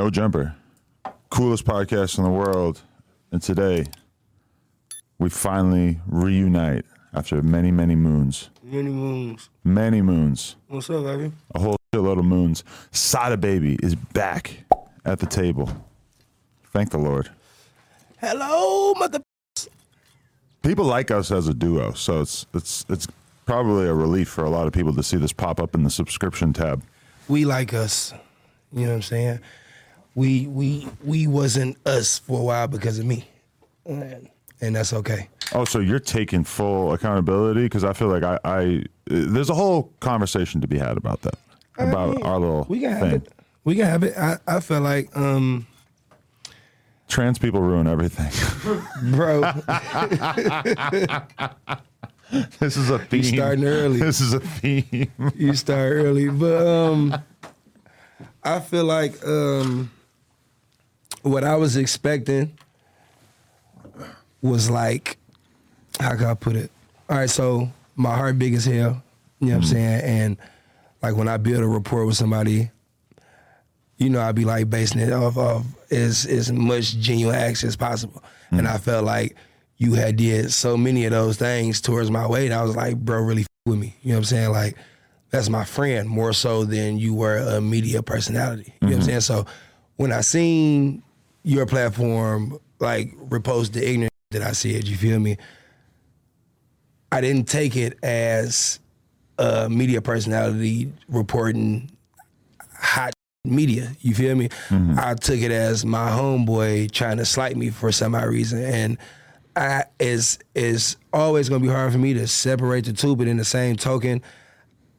No Jumper, coolest podcast in the world. And today, we finally reunite after many, many moons. Many moons. Many moons. What's up, baby? A whole shitload of moons. Sada Baby is back at the table. Thank the Lord. Hello, mother. People like us as a duo, so it's it's it's probably a relief for a lot of people to see this pop up in the subscription tab. We like us. You know what I'm saying? We we we wasn't us for a while because of me, and, and that's okay. Oh, so you're taking full accountability because I feel like I, I there's a whole conversation to be had about that about mean, our little We can have thing. it. We can have it. I, I feel like, um, Trans people ruin everything. bro, this is a theme. You starting early. This is a theme. you start early, but um, I feel like um, what I was expecting was like, how can I put it? All right, so my heart big as hell. You know what I'm mm. saying? And like when I build a rapport with somebody, you know, I'd be like basing it off of as as much genuine action as possible. Mm. And I felt like you had did so many of those things towards my way, and I was like, bro, really f- with me. You know what I'm saying? Like, that's my friend more so than you were a media personality. You know what I'm mm-hmm. saying? So when I seen your platform like repost the ignorant that I said, you feel me? I didn't take it as a media personality reporting hot media. You feel me? Mm-hmm. I took it as my homeboy trying to slight me for some odd reason, and I is is always gonna be hard for me to separate the two. But in the same token,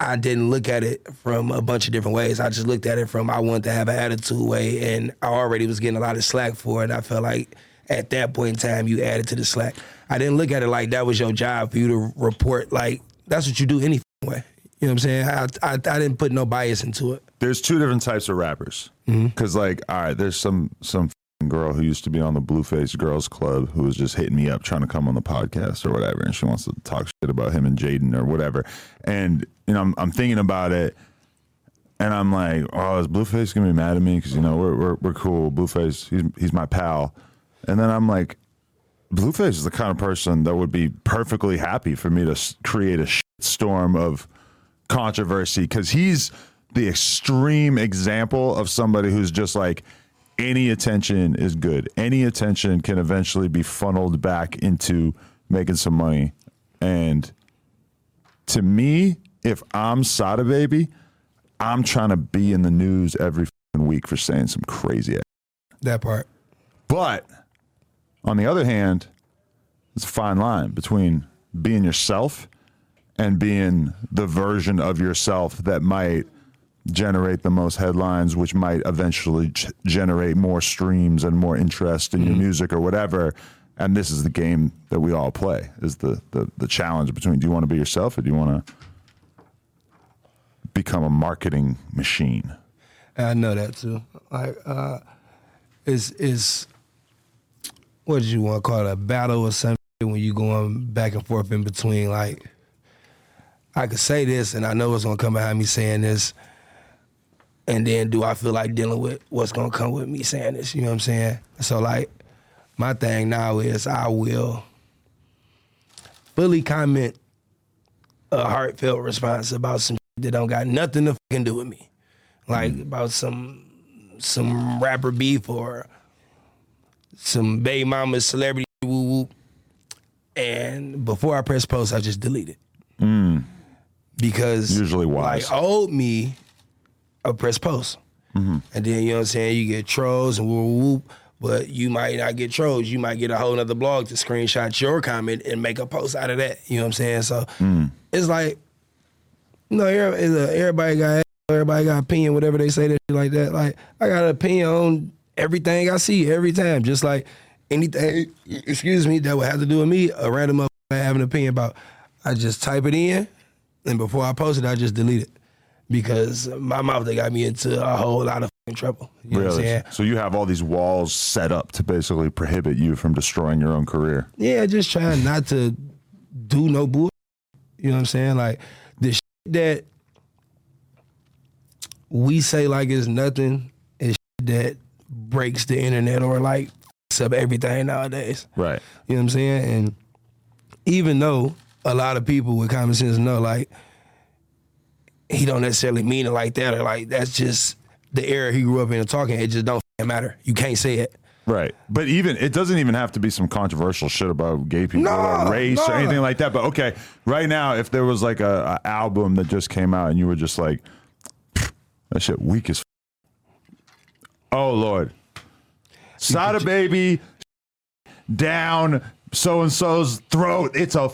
I didn't look at it from a bunch of different ways. I just looked at it from I wanted to have an attitude way, and I already was getting a lot of slack for it. And I felt like at that point in time, you added to the slack. I didn't look at it like that was your job for you to report. Like that's what you do any way. You know what I'm saying? I, I I didn't put no bias into it. There's two different types of rappers. Mm-hmm. Because like, all right, there's some some girl who used to be on the Blueface Girls Club who was just hitting me up trying to come on the podcast or whatever, and she wants to talk shit about him and Jaidyn or whatever. And you know, I'm I'm thinking about it. And I'm like, oh, is Blueface gonna be mad at me? Because you know we're, we're we're cool. Blueface, he's he's my pal. And then I'm like, Blueface is the kind of person that would be perfectly happy for me to create a shit storm of controversy because he's the extreme example of somebody who's just like any attention is good. Any attention can eventually be funneled back into making some money. And to me, if I'm Sada Baby, I'm trying to be in the news every week for saying some crazy ass. That part. But on the other hand, it's a fine line between being yourself and being the version of yourself that might generate the most headlines, which might eventually g- generate more streams and more interest in your music or whatever. And this is the game that we all play. Is the the, the challenge between do you want to be yourself or do you want to become a marketing machine? I know that too. Like, uh, is is what did you want to call it? A battle or something when you going back and forth in between. Like, I could say this, and I know it's gonna come behind me saying this, and then do I feel like dealing with what's gonna come with me saying this? You know what I'm saying? So like, my thing now is I will fully comment a heartfelt response about some that don't got nothing to fucking do with me like mm-hmm. about some some rapper beef or some baby mama celebrity woo woo. And before I press post, I just delete it. Mm. Because Usually wise. like old me, I press post. Mm-hmm. And then you know what I'm saying, you get trolls and woo woo. But you might not get trolls. You might get a whole nother blog to screenshot your comment and make a post out of that. You know what I'm saying? So mm. it's like, you know, it's a- everybody got everybody got opinion, whatever they say that like that. Like I got an opinion on everything I see every time, just like anything. Excuse me, that would have to do with me. A random motherfucker have an opinion about. I just type it in, and before I post it, I just delete it because my mouth they got me into a whole lot of trouble. You know what I'm Really? saying? So you have all these walls set up to basically prohibit you from destroying your own career. Yeah, just trying not to do no bull. You know what I'm saying? Like the shit that we say like it's nothing is shit that breaks the internet or like up everything nowadays. Right. You know what I'm saying? And even though a lot of people with common sense know like he don't necessarily mean it like that or like that's just the era he grew up in and talking, it just don't matter. You can't say it. Right. But even it doesn't even have to be some controversial shit about gay people No, or race or anything like that. But okay, right now, if there was like a, a album that just came out and you were just like, that shit weak as. F-. Oh Lord, Sada baby down so and so's throat. It's a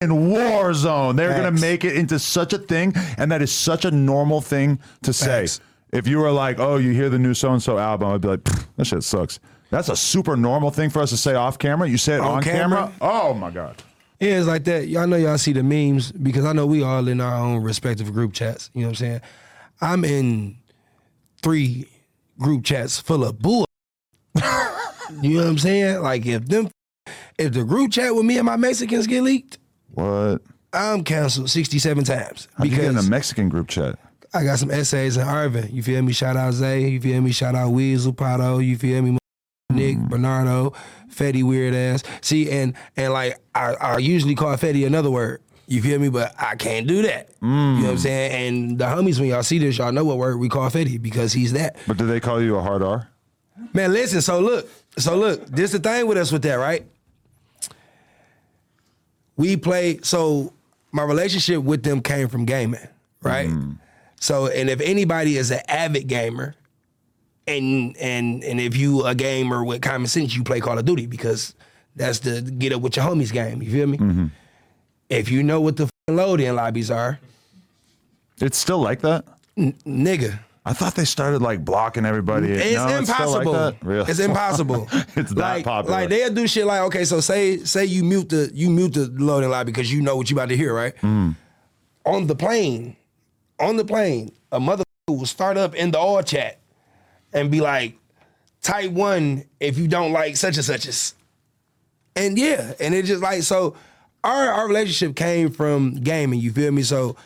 in war zone. They're gonna make it into such a thing, and that is such a normal thing to say. If you were like, "Oh, you hear the new so and so album," I'd be like, "Pfft, "That shit sucks." That's a super normal thing for us to say off camera. You say it on, On camera? camera? Oh my god! Yeah, it's like that. Y'all know y'all see the memes because I know we all in our own respective group chats. You know what I'm saying? I'm in three group chats full of bull. you know what I'm saying? Like if them, if the group chat with me and my Mexicans get leaked, What? I'm canceled 67 times How'd you get in a Mexican group chat? I got some essays in Arvin. You feel me? Shout out Zay. You feel me? Shout out Weasel Pato. You feel me? Nick mm-hmm. Bernardo, Fetty weird ass. See, and and like I, I usually call Fetty another word. You feel me? But I can't do that. You know what I'm mm. saying? And the homies, when y'all see this, y'all know what word we call Fetty because he's that. But did they call you a hard R? Man, listen. So look. So look. This the thing with us with that, right? We play. So my relationship with them came from gaming, right? So, and if anybody is an avid gamer, and and and if you a gamer with common sense, you play Call of Duty because that's the get up with your homies game. You feel me? Mm-hmm. If you know what the f***ing load-in lobbies are, It's still like that. nigga, I thought they started like blocking everybody. It's No, still like impossible. Really? It's impossible. It's that like, popular. Like they'll do shit like, okay, so say say you mute the you mute the loading line because you know what you about to hear, right? Mm. On the plane, on the plane, a mother will start up in the all chat and be like, type one if you don't like such and such. And yeah, and it just like so our our relationship came from gaming, you feel me? So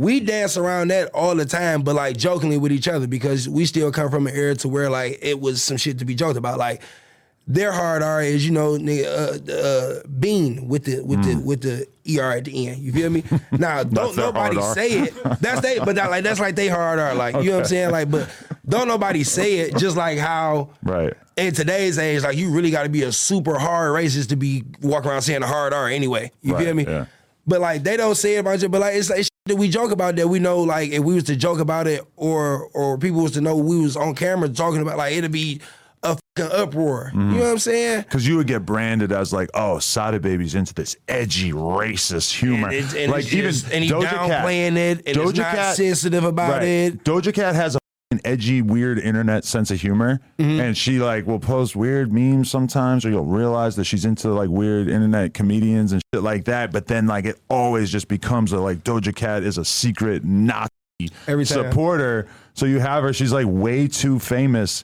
we dance around that all the time, but like jokingly with each other because we still come from an era to where like it was some shit to be joked about. Like their hard R is, you know, nigga, uh, uh, bean with the with the with the ER at the end. You feel me? Now don't nobody say it. That's they but that, like that's like they hard R. Like you know what I'm saying? Like, but don't nobody say it just like how Right. in today's age, like you really got to be a super hard racist to be walking around saying a hard R anyway. You Right, feel me? yeah. But like they don't say it about you. But like it's like shit that we joke about that we know like if we was to joke about it or or people was to know we was on camera talking about like it'd be a fucking uproar. Mm-hmm. You know what I'm saying? Because you would get branded as like, oh, Sada Baby's into this edgy, racist humor. And, and like even just, and he Doja Cat. it and it's not sensitive about Right. it. Doja Cat has a f***ing edgy, weird internet sense of humor, Mm-hmm. and she like will post weird memes sometimes, or you'll realize that she's into like weird internet comedians and shit like that. But then like it always just becomes a like Doja Cat is a secret Nazi Every time. supporter. So you have her; she's like way too famous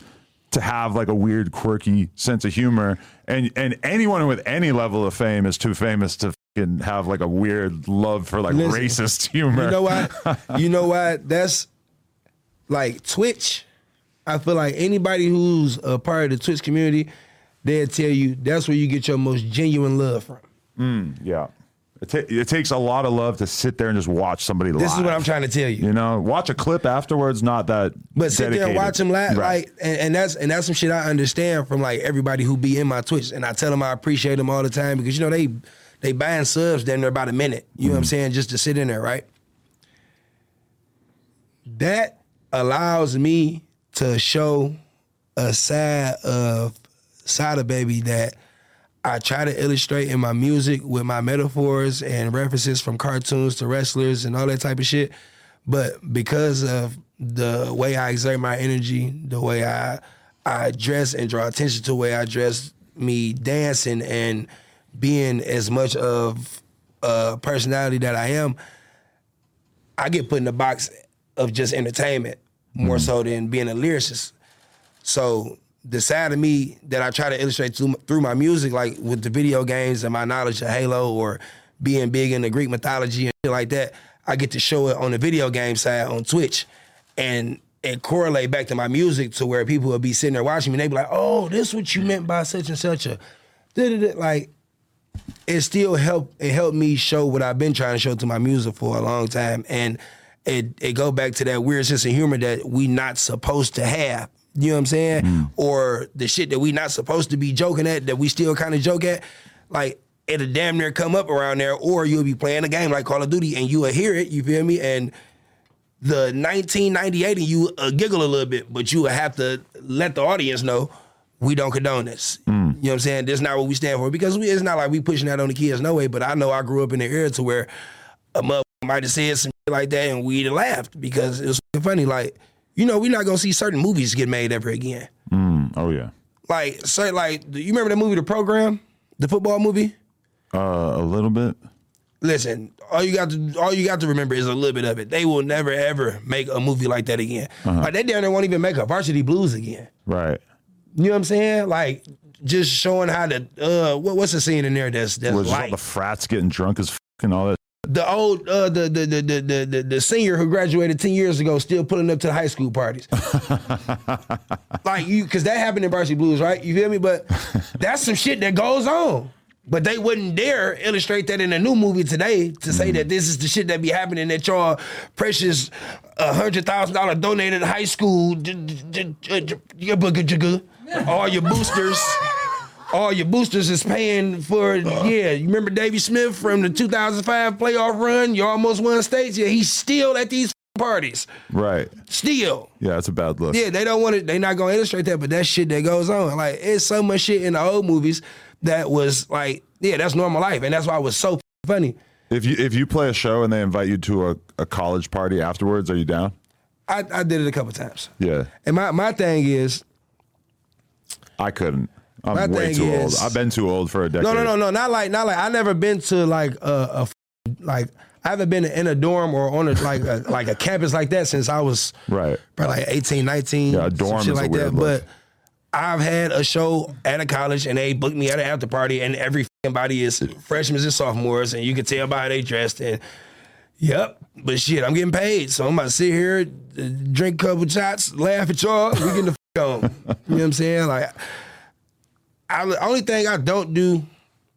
to have like a weird, quirky sense of humor, and and anyone with any level of fame is too famous to fucking have like a weird love for like Listen, racist humor. You know what? you know what? That's like Twitch. I feel like anybody who's a part of the Twitch community, they'll tell you that's where you get your most genuine love from. Mm, yeah. It, ta- it takes a lot of love to sit there and just watch somebody This is what I'm trying to tell you. You know, watch a clip afterwards, not that. But sit there and watch them laugh, Right. like, and, and that's and that's some shit I understand from like everybody who be in my Twitch, and I tell them I appreciate them all the time because you know they they buying subs, then they're about a minute. You know what I'm mm-hmm. saying, just to sit in there, right? That allows me to show a side of Sada Baby that I try to illustrate in my music with my metaphors and references from cartoons to wrestlers and all that type of shit. But because of the way I exert my energy, the way I I dress and draw attention to the way I dress, me dancing and being as much of a personality that I am, I get put in the box of just entertainment more mm-hmm. so than being a lyricist. So the side of me that I try to illustrate through, through my music, like with the video games and my knowledge of Halo or being big in the Greek mythology and shit like that, I get to show it on the video game side on Twitch. And it correlate back to my music to where people would be sitting there watching me and they be like, oh, this what you meant by such and such a da-da-da." like it still helped it helped me show what I've been trying to show to my music for a long time. And it it go back to that weird sense of humor that we not supposed to have. You know what I'm saying? Or the shit that we not supposed to be joking at that we still kind of joke at. Like it'll damn near come up around there, or you'll be playing a game like Call of Duty and you will hear it, you feel me? And the 1998 and you uh, giggle a little bit, but you will have to let the audience know we don't condone this. You know what I'm saying? That's not what we stand for because we, it's not like we pushing that on the kids, no way. But I know I grew up in the era to where a mother might have said some like that and we'd have laughed because it was funny. Like, you know, we're not gonna see certain movies get made ever again. Oh yeah. Like, say, like, you remember the movie, The Program, the football movie? Uh, a little bit. Listen, all you got to all you got to remember is a little bit of it. They will never ever make a movie like that again. Like they down there won't even make a Varsity Blues again. Right. You know what I'm saying? Like just showing how to uh what, what's the scene in there that's that's Was all the frats getting drunk as f- and all that? The old uh the the, the the the the senior who graduated 10 years ago still pulling up to the high school parties. like you cause that happened in Varsity Blues, right? You feel me? But that's some shit that goes on. But they wouldn't dare illustrate that in a new movie today to say that this is the shit that be happening at y'all precious a hundred thousand dollar donated high school all your boosters all your boosters is paying for. Uh-huh. Yeah, you remember Davy Smith from the 2005 playoff run? You almost won states. Yeah, he's still at these parties. Right. Still. Yeah, that's a bad look. Yeah, they don't want it. They're not gonna illustrate that, but that shit that goes on. Like it's so much shit in the old movies that was like, yeah, that's normal life, and that's why it was so funny. If you if you play a show and they invite you to a, a college party afterwards, are you down? I, I did it a couple times, Yeah. and my my thing is, I couldn't. I'm My way too is- old. I've been too old for a decade. no, no, no, no, not like not like I never been to like a, a like I haven't been in a dorm or on a like a, like a campus like that since I was Right. probably like 18, 19, Yeah, dorm is like weird that. look. But I've had a show at a college and they booked me at an after party and every fing body is freshmen and sophomores and you can tell by how they dressed and yep. But shit, I'm getting paid, so I'm about to sit here, uh, drink a couple shots, laugh at y'all, we getting the f- on. You know what I'm saying? Like, I, the only thing I don't do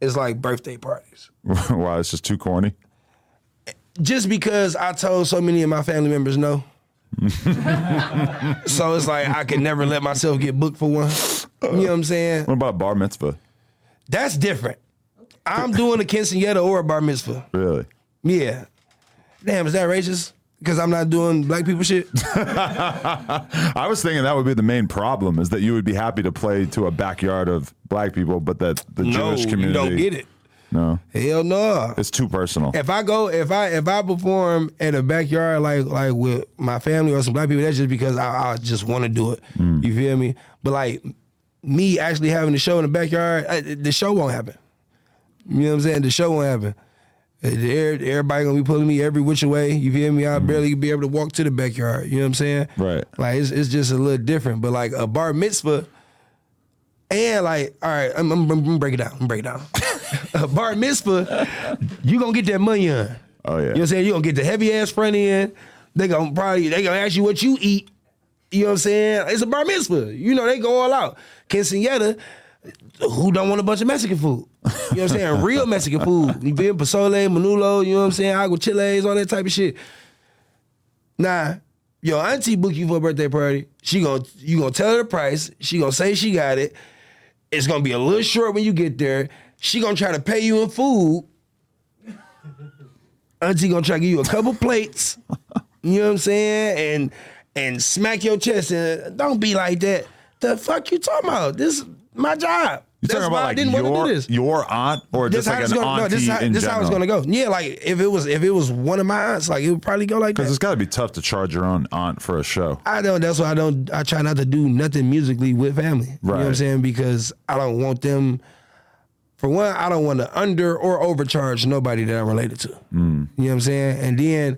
is like birthday parties. wow, it's just too corny. just because I told so many of my family members no. so it's like I can never let myself get booked for one. You know what I'm saying? What about bar mitzvah? That's different. I'm doing a quinceanera or a bar mitzvah. Really? Yeah. Damn, is that racist? Because I'm not doing black people shit? I was thinking that would be the main problem is that you would be happy to play to a backyard of black people, but that the no, Jewish community you don't get it. No, Hell no. it's too personal. If I go, if I if I perform in a backyard like like with my family or some black people, that's just because I, I just want to do it. Mm. You feel me? But like me actually having the show in the backyard, I, the show won't happen. You know what I'm saying? The show won't happen. Every- Everybody gonna be pulling me every which way. You feel me? I'll mm-hmm. barely be able to walk to the backyard. You know what I'm saying? Right. Like it's, it's just a little different. But like a bar mitzvah, and like, all right, I'm, I'm, I'm gonna break it down. I'm gonna break it down. a bar mitzvah, you gonna get that money on. Oh, yeah. You know what I'm saying? You gonna get the heavy ass front end. They gonna probably they gonna ask you what you eat. You know what I'm saying? It's a bar mitzvah. You know they go all out. Quinceanera, who don't want a bunch of Mexican food? You know what I'm saying? Real Mexican food. You me? Pozole, Menudo, you know what I'm saying? Agua chiles, all that type of shit. Nah, your auntie book you for a birthday party. She gonna you gonna tell her the price. She gonna say she got it. It's gonna be a little short when you get there. She gonna try to pay you in food. Auntie gonna try to give you a couple plates. You know what I'm saying? And and smack your chest and don't be like that. The fuck you talking about? This is my job. You That's talking about I like didn't want to your do this. your aunt or This just like an gonna, no, auntie this how, in this how it's gonna go. Yeah, like if it was if it was one of my aunts, like it would probably go like that. Because it's got to be tough to charge your own aunt for a show. I don't. That's why I don't. I try not to do nothing musically with family. You know what I'm saying? Because I don't want them. For one, I don't want to under or overcharge nobody that I'm related to. Mm. You know what I'm saying? And then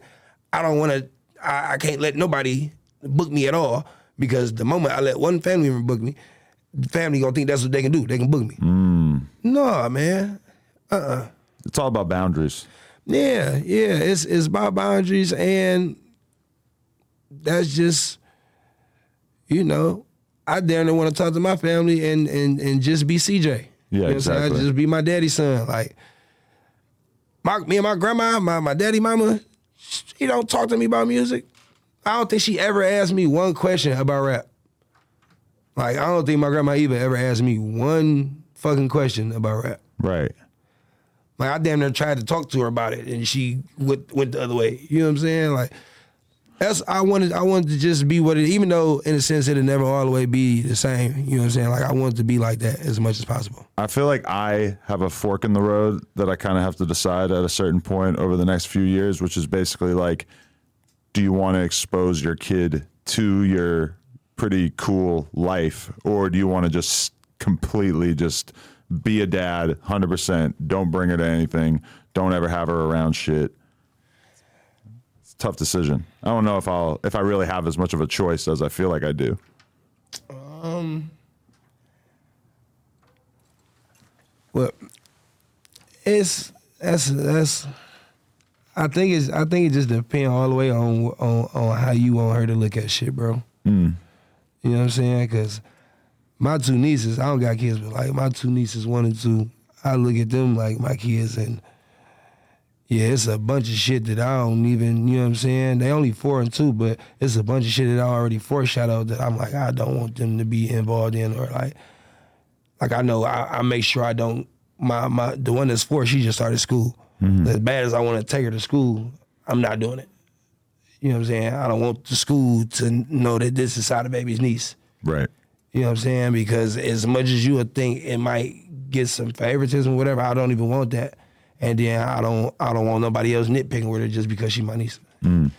I don't want to. I, I can't let nobody book me at all because the moment I let one family member book me, family gonna think that's what they can do. They can book me. Mm. No, man. Uh-uh. It's all about boundaries. Yeah, yeah. It's it's about boundaries and that's just you know, I damn near want to talk to my family and and and just be CJ. Yeah, you know what I'm saying? exactly. Just be my daddy's son. Like my me and my grandma, my my daddy, mama, she don't talk to me about music. I don't think she ever asked me one question about rap. Like I don't think my grandma either ever asked me one fucking question about rap. Right. Like I damn near tried to talk to her about it, and she went went the other way. You know what I'm saying? Like that's I wanted I wanted to just be what it. Even though in a sense it'll never all the way be the same. You know what I'm saying? Like I wanted to be like that as much as possible. I feel like I have a fork in the road that I kind of have to decide at a certain point over the next few years, which is basically like, do you want to expose your kid to your pretty cool life, or do you want to just completely just be a dad, hundred percent? Don't bring her to anything. Don't ever have her around shit. It's a tough decision. I don't know if I'll if I really have as much of a choice as I feel like I do. Um. Well, it's that's that's. I think it's I think it just depends all the way on on on how you want her to look at shit, bro. You know what I'm saying? Because my two nieces, I don't got kids, but like my two nieces, one and two, I look at them like my kids, and yeah, it's a bunch of shit that I don't even, you know what I'm saying? They only four and two, but it's a bunch of shit that I already foreshadowed that I'm like, I don't want them to be involved in, or like, like I know I, I make sure I don't. My my the one that's four, she just started school. Mm-hmm. As bad as I want to take her to school, I'm not doing it. You know what I'm saying? I don't want the school to know that this is how the Baby's niece. Right. You know what I'm saying? Because as much as you would think it might get some favoritism, or whatever, I don't even want that. And then I don't I don't want nobody else nitpicking with her just because she my niece. Mm.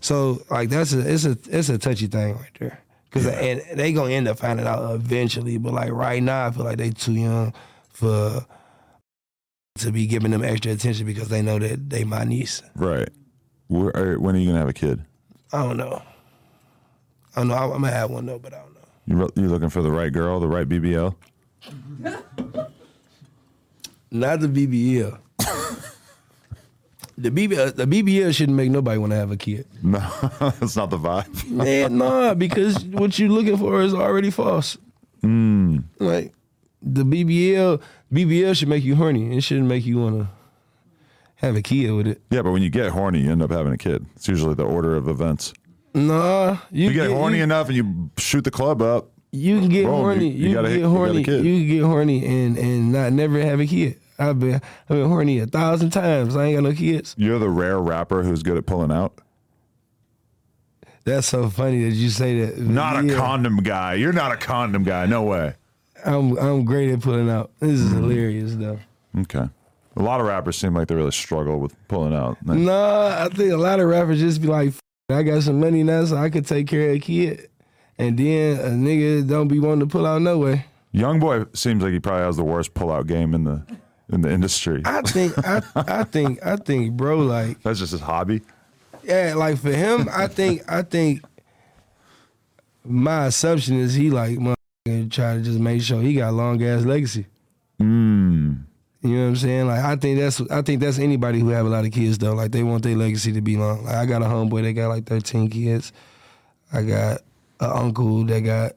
So like that's a it's a it's a touchy thing right there. Cause and they gonna end up finding out eventually, but like right now I feel like they too young for to be giving them extra attention because they know that they my niece. Right. Where, are- when are you gonna have a kid? I don't know. I don't know. I'm gonna have one though, but I don't know. You you looking for the right girl, the right BBL? Not the BBL. the BBL, uh, the BBL shouldn't make nobody want to have a kid. No, that's not the vibe. Man, nah, because what you're looking for is already false. Hmm. Like the BBL, BBL should make you horny. It shouldn't make you want to have a kid with it. Yeah, but when you get horny, you end up having a kid. It's usually the order of events. Nah, You get horny You, enough and you shoot the club up. you can get Boom, horny. you- You, you gotta can hit- get you got a horny. kid. You can get horny and and not never have a kid. I've been I've been horny a thousand times. I ain't got no kids. You're the rare rapper who's good at pulling out. That's so funny that you say that. Not Yeah. a condom guy. You're not a condom guy. No way. I'm I'm great at pulling out. This is mm. hilarious though. Okay. A lot of rappers seem like they really struggle with pulling out. Like, Nah, I think a lot of rappers just be like, I got some money now, so I could take care of a kid, and then a nigga don't be wanting to pull out no way. Young boy seems like he probably has the worst pullout game in the in the industry. I think I I think I think bro like That's just his hobby. yeah like for him I think I think my assumption is he like try to just make sure he got long ass legacy. Mm. You know what I'm saying? Like I think that's I think that's anybody who have a lot of kids though. Like they want their legacy to be long. Like I got a homeboy that got like 13 kids. I got an uncle that got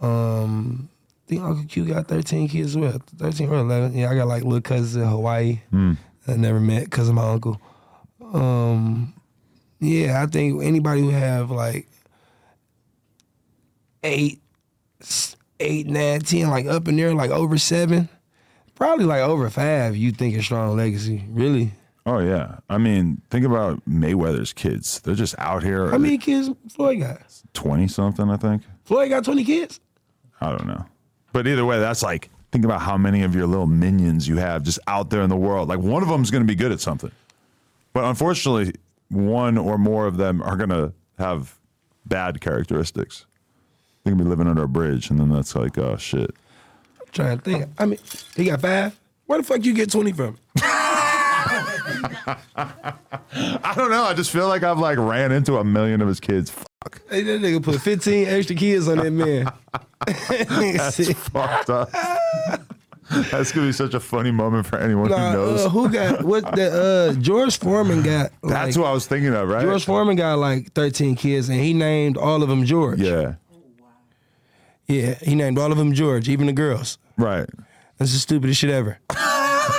um I think Uncle Q got 13 kids as well. 13 or 11. Yeah, I got like little cousins in Hawaii Mm. that I never met because of my uncle. Um yeah, I think anybody who have like eight, eight, nine, ten, like up in there, like over seven, probably like over five. You think a strong legacy, really? Oh yeah. I mean, think about Mayweather's kids. They're just out here. How many kids Floyd got? Twenty something, I think. Floyd got twenty kids. I don't know. But either way, that's like think about how many of your little minions you have just out there in the world. Like one of them's going to be good at something. But unfortunately, one or more of them are going to have bad characteristics. They're going to be living under a bridge and then that's like, oh shit. Trying to think. I mean, he got five. Where the fuck you get twenty from? I don't know. I just feel like I've like ran into a million of his kids. Fuck. Hey, that nigga put fifteen extra kids on that man. That's fucked up. That's gonna be such a funny moment for anyone Nah, who knows. uh, who got what? The uh, George Foreman got. That's like, who I was thinking of, right? George Foreman got like thirteen kids, and he named all of them George. yeah. Yeah, he named all of them George, even the girls. Right. That's the stupidest shit ever.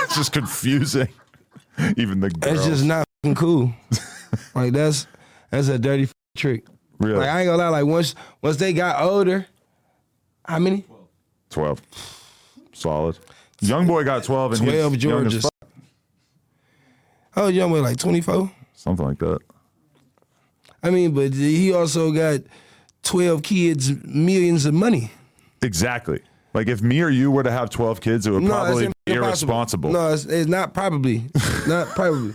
It's just confusing. Even the girls. That's just not cool. like that's that's a dirty trick. really Like I ain't gonna lie. Like once once they got older, how many? twelve. Solid. Young boy got twelve and he's 12 young as Georges. fuck. Oh, young boy, like twenty four. Something like that. I mean, but he also got twelve kids, millions of money. Exactly. Like if me or you were to have twelve kids, it would probably be irresponsible. No, it's, it's not probably. not probably.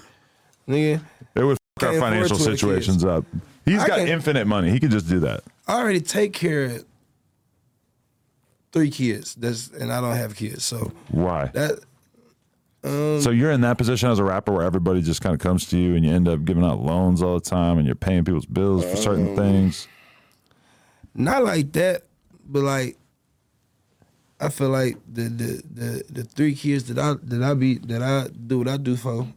Nigga, It would fuck our financial situations up. He's I got infinite money. He could just do that. I already take care of three kids. That's and I don't have kids, so Why? that um, so you're in that position as a rapper where everybody just kind of comes to you and you end up giving out loans all the time and you're paying people's bills for Um, certain things. not like that, but like I feel like the the the, the three kids that I that I be that I do what I do for,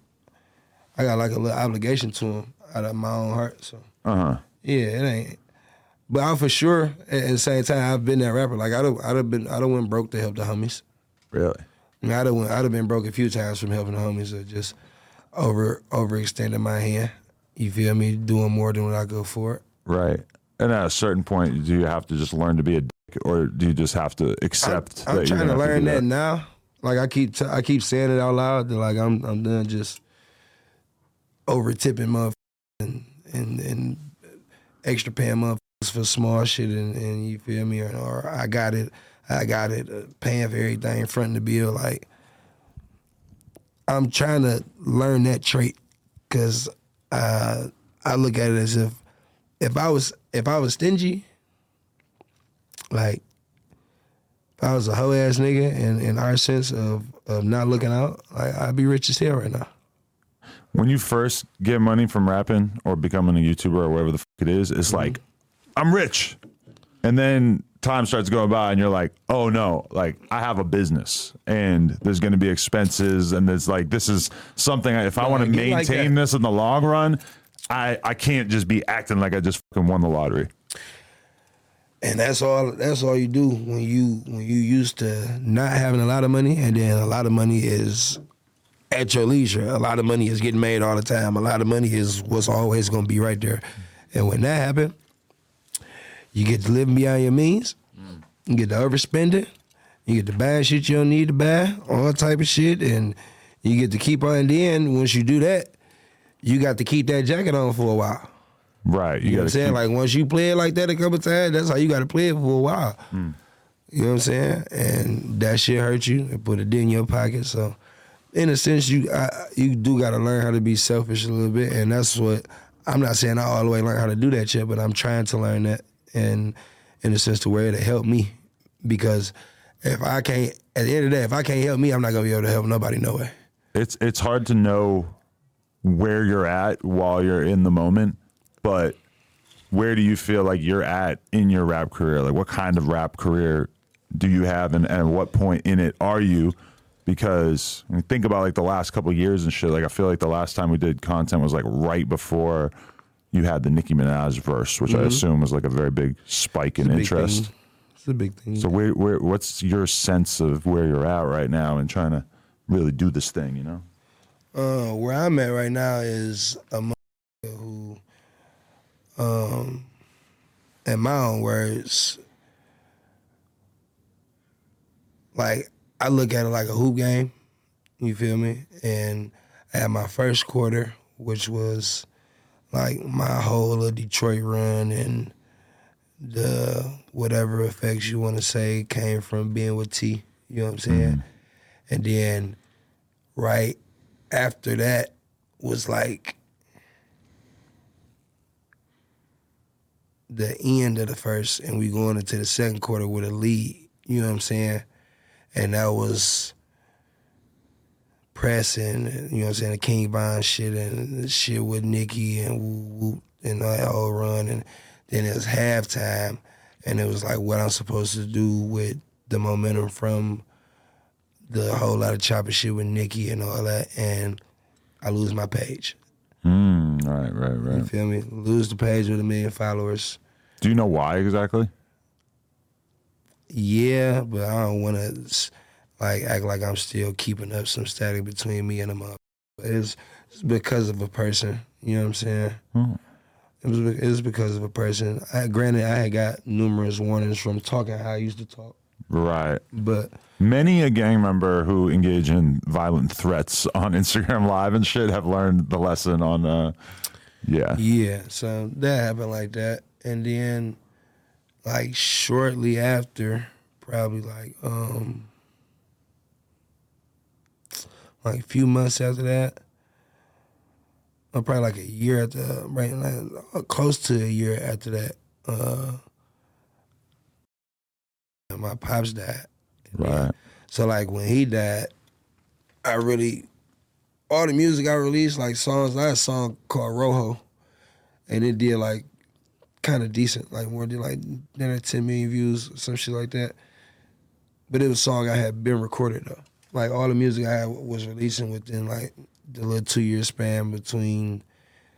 I got like a little obligation to them out of my own heart. So Uh huh. yeah, it ain't. But I for sure at, at the same time I've been that rapper. Like I'd have, I'd have been I'd have went broke to help the homies. Really? I mean, I'd have went, I'd have been broke a few times from helping the homies or just over overextending my hand. You feel me? Doing more than what I could afford. Right. And at a certain point, do you have to just learn to be a or do you just have to accept I'm that you're trying to gonna have learn that. now. Like I keep t- I keep saying it out loud. That like I'm I'm done just over tipping motherfuckers and, and and extra paying motherfuckers for small shit and, and you feel me or, or I got it I got it uh, paying for everything fronting the bill like I'm trying to learn that trait because uh, I look at it as if if I was if I was stingy like if I was a hoe ass nigga in, in our sense of, of not looking out, like I'd be rich as hell right now. When you first get money from rapping or becoming a YouTuber or whatever the fuck it is, it's mm-hmm. like, I'm rich. And then time starts going by and you're like, oh no, like I have a business and there's going to be expenses. And it's like, this is something, I- if I want to get like maintain this in the long run, I, I can't just be acting like I just fucking won the lottery. And that's all that's all you do when you when you used to not having a lot of money and then a lot of money is at your leisure. A lot of money is getting made all the time. A lot of money is what's always gonna be right there. And when that happens, you get to live beyond your means. You get to overspend it. You get to buy shit you don't need to buy, all type of shit, and you get to keep on. And then once you do that, you got to keep that jacket on for a while. Right. You, You know what I'm saying? keep, Like once you play it like that a couple times, that's how you got to play it for a while. Hmm. You know what I'm saying? And that shit hurt you and put it in your pocket. So, in a sense, you I, you do got to learn how to be selfish a little bit, and that's what I'm not saying I all the way learn how to do that yet, but I'm trying to learn that, and in a sense to where it help me, because if I can't, at the end of the day, if I can't help me, I'm not gonna be able to help nobody no way. it's it's hard to know where you're at while you're in the moment, but where do you feel like you're at in your rap career? Like what kind of rap career do you have and, and at what point in it are you? Because I mean, think about like the last couple of years and shit. Like I feel like the last time we did content was like right before you had the Nicki Minaj verse, which I assume was like a very big spike in interest. thing. It's a big thing. So where, where what's your sense of where you're at right now and trying to really do this thing, you know? Uh, where I'm at right now is a who, um, in my own words, like I look at it like a hoop game. You feel me? And I had my first quarter, which was like my whole little Detroit run and the whatever effects you want to say came from being with T. You know what I'm saying? And then right after that was like the end of the first, and we going into the second quarter with a lead. You know what I'm saying? And that was pressing. You know what I'm saying? The King Von shit and the shit with Nicki and woo woo and that whole run, and then it was halftime, and it was like what I'm supposed to do with the momentum from the whole lot of chopping shit with Nicki and all that, and I lose my page. Mm, right, right, right. You feel me? Lose the page with a million followers. Do you know why exactly? yeah, but I don't want to like act like I'm still keeping up some static between me and them. Up. It's, it's because of a person. You know what I'm saying? Hmm. It was it was because of a person. I, granted, I had got numerous warnings from talking how I used to talk, Right. but Many a gang member who engage in violent threats on Instagram Live and shit have learned the lesson on. Uh, yeah. Yeah, so that happened like that, and then like shortly after, probably like um like a few months after that, or probably like a year after, right, like uh, close to a year after that, uh, my pops died. Right. So like when he died, I really all the music I released, like songs, I had a song called Rojo. And it did like kind of decent, like more than like than 10 million views, some shit like that. But it was a song I had been recorded though. Like all the music I was releasing within like the little two year span between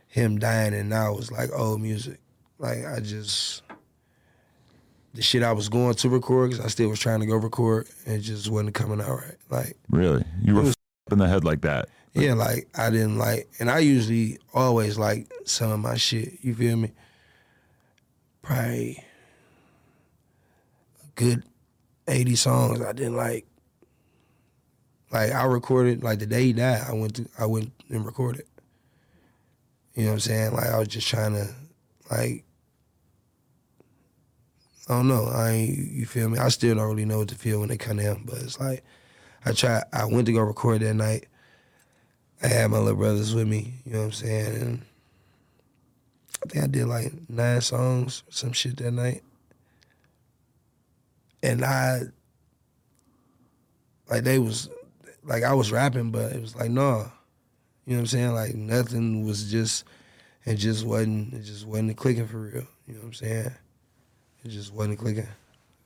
him dying and now was like old music. Like I just the shit I was going to record because I still was trying to go record and it just wasn't coming out right. Like Really? You were was- f- in the head like that. yeah, like I didn't like, and I usually always like some of my shit. You feel me? Probably a good eighty songs I didn't like. Like I recorded like the day he died, I went to I went and recorded. You know what I'm saying? Like I was just trying to like I don't know. I you feel me? I still don't really know what to feel when they come in, but it's like I try. I went to go record that night. I had my little brothers with me. You know what I'm saying? And I think I did like nine songs, some shit that night. And I, like, they was, like, I was rapping, but it was like, no. You know what I'm saying? Like, nothing was just, it just wasn't, it just wasn't clicking for real. You know what I'm saying? It just wasn't clicking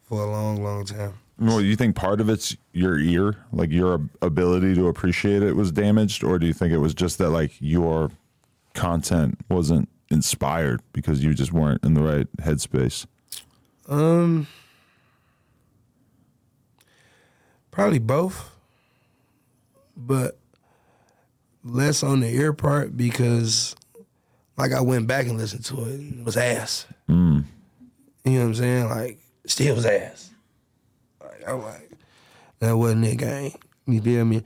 for a long, long time. Well, you think part of it's your ear, like your ability to appreciate it was damaged, or do you think it was just that like your content wasn't inspired because you just weren't in the right headspace? Um, probably both, but less on the ear part because, like, I went back and listened to it. and It was ass. Mm. You know what I'm saying? Like, still was ass. Like, I'm like, that wasn't it, gang. You feel me?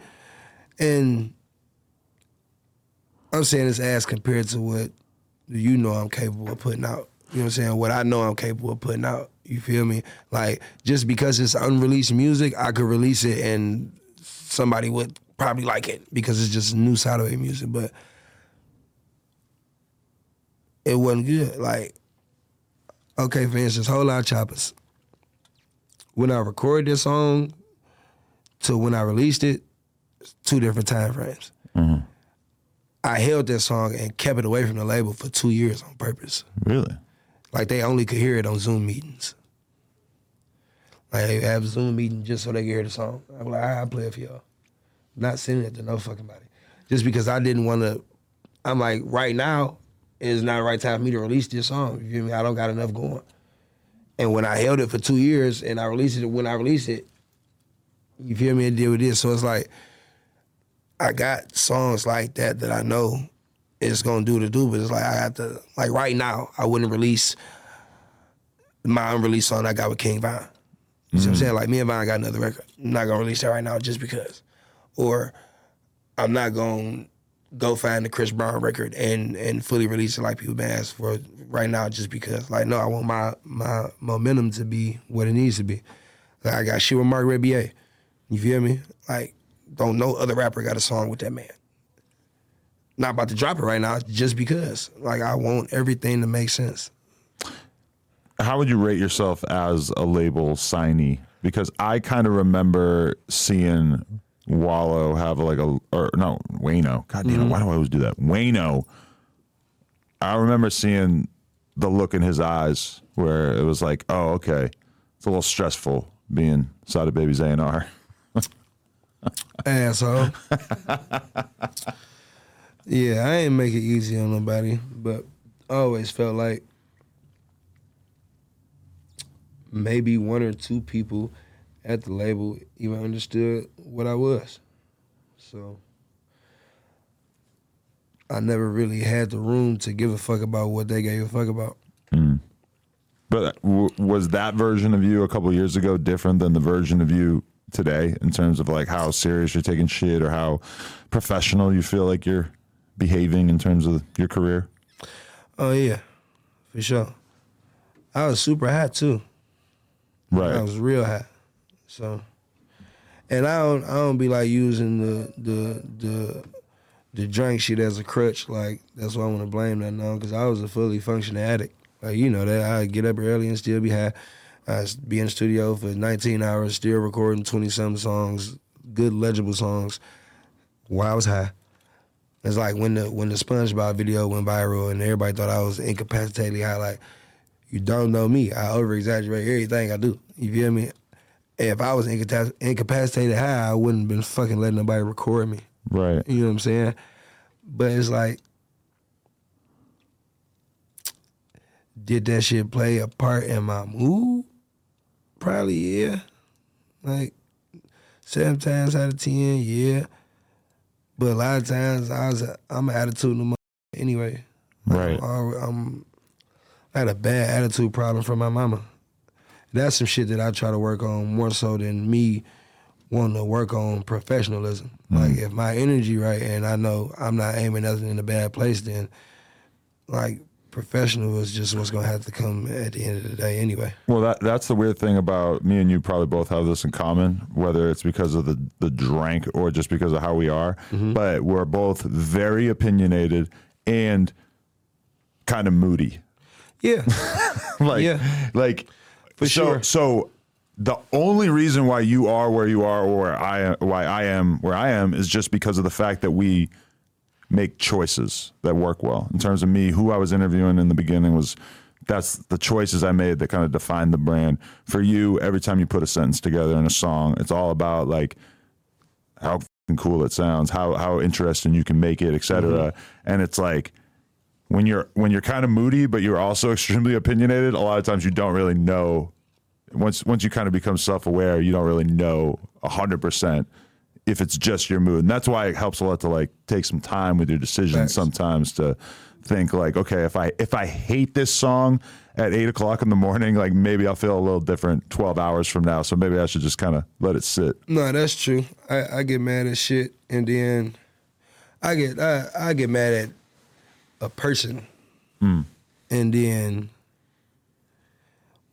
And I'm saying it's ass compared to what you know I'm capable of putting out. You know what I'm saying? What I know I'm capable of putting out. You feel me? Like just because it's unreleased music, I could release it and somebody would probably like it because it's just new side of music. But it wasn't good. Like, okay, for instance, whole lot choppers. When I recorded this song to when I released it, two different time frames. Mm-hmm. I held that song and kept it away from the label for two years on purpose. Really? Like they only could hear it on Zoom meetings. Like they have a Zoom meeting just so they could hear the song. I'm like, all right, I'll play it for y'all. Not sending it to no fucking body. Just because I didn't want to. I'm like, right now is not the right time for me to release this song. You feel me? I don't got enough going. And when I held it for two years and I released it, when I released it, you feel me? It did with this. So it's like, I got songs like that that I know it's gonna do to do, but it's like I have to like right now I wouldn't release my unreleased song I got with King Von. You see what I'm mm-hmm. saying? Like me and Von got another record. I'm not gonna release that right now just because. Or I'm not gonna go find the Chris Brown record and and fully release it like people been asking for right now just because. Like no, I want my my momentum to be what it needs to be. Like I got shit with Marc Rebillet. You feel me? Like don't no other rapper got a song with that man not about to drop it right now just because. Like I want everything to make sense. How would you rate yourself as a label signee? Because I kind of remember seeing Wallow have like a or no Wayno. God damn it! Why do I always do that? Wayno. I remember seeing the look in his eyes where it was like, oh, okay, it's a little stressful being Sada Baby's A and R. Asshole. yeah, I ain't make it easy on nobody, but I always felt like maybe one or two people at the label even understood what I was. So I never really had the room to give a fuck about what they gave a fuck about. Mm. But uh, w- was that version of you a couple years ago different than the version of you today in terms of like how serious you're taking shit or how professional you feel like you're behaving in terms of your career? Oh yeah, for sure. I was super hot too. Right. I was real hot. So, and I don't I don't be like using the the the the drink shit as a crutch. Like that's why I want to blame that now because I was a fully functioning addict. Like you know that I get up early and still be high. I be in the studio for 19 hours, still recording 20 some songs, good legible songs, while I was high. It's like when the when the SpongeBob video went viral and everybody thought I was incapacitated high. Like you don't know me. I over exaggerate everything I do. You feel me? If I was incapa- incapacitated high, I wouldn't have been fucking letting nobody record me. Right. You know what I'm saying? But it's like, did that shit play a part in my mood? Probably, yeah. Like, seven times out of ten, yeah. But a lot of times, I was, a, I'm an attitude no anyway. Right. I'm, I'm, I had a bad attitude problem from my mama. That's some shit that I try to work on more so than me wanting to work on professionalism. Mm. Like if my energy right and I know I'm not aiming nothing in a bad place, then like professional is just what's gonna have to come at the end of the day anyway. Well, that that's the weird thing about me and you. Probably both have this in common, whether it's because of the the drink or just because of how we are. Mm-hmm. But we're both very opinionated and kind of moody. Yeah. like, Yeah. like For so, sure. So the only reason why you are where you are, or where I am, why I am where I am, is just because of the fact that we make choices that work well. In terms of me, who I was interviewing in the beginning was that's the choices I made that kind of defined the brand. For you, every time you put a sentence together in a song, it's all about like how f***ing cool it sounds, how how interesting you can make it, etc. Mm-hmm. And it's like when you're when you're kind of moody, but you're also extremely opinionated. A lot of times you don't really know. Once once you kind of become self aware, you don't really know hundred percent if it's just your mood, and that's why it helps a lot to like take some time with your decisions Facts. sometimes to think like, okay, if I if I hate this song at eight o'clock in the morning, like maybe I'll feel a little different twelve hours from now. So maybe I should just kind of let it sit. No, that's true. I, I get mad at shit and then I get I, I get mad at a person hmm. and then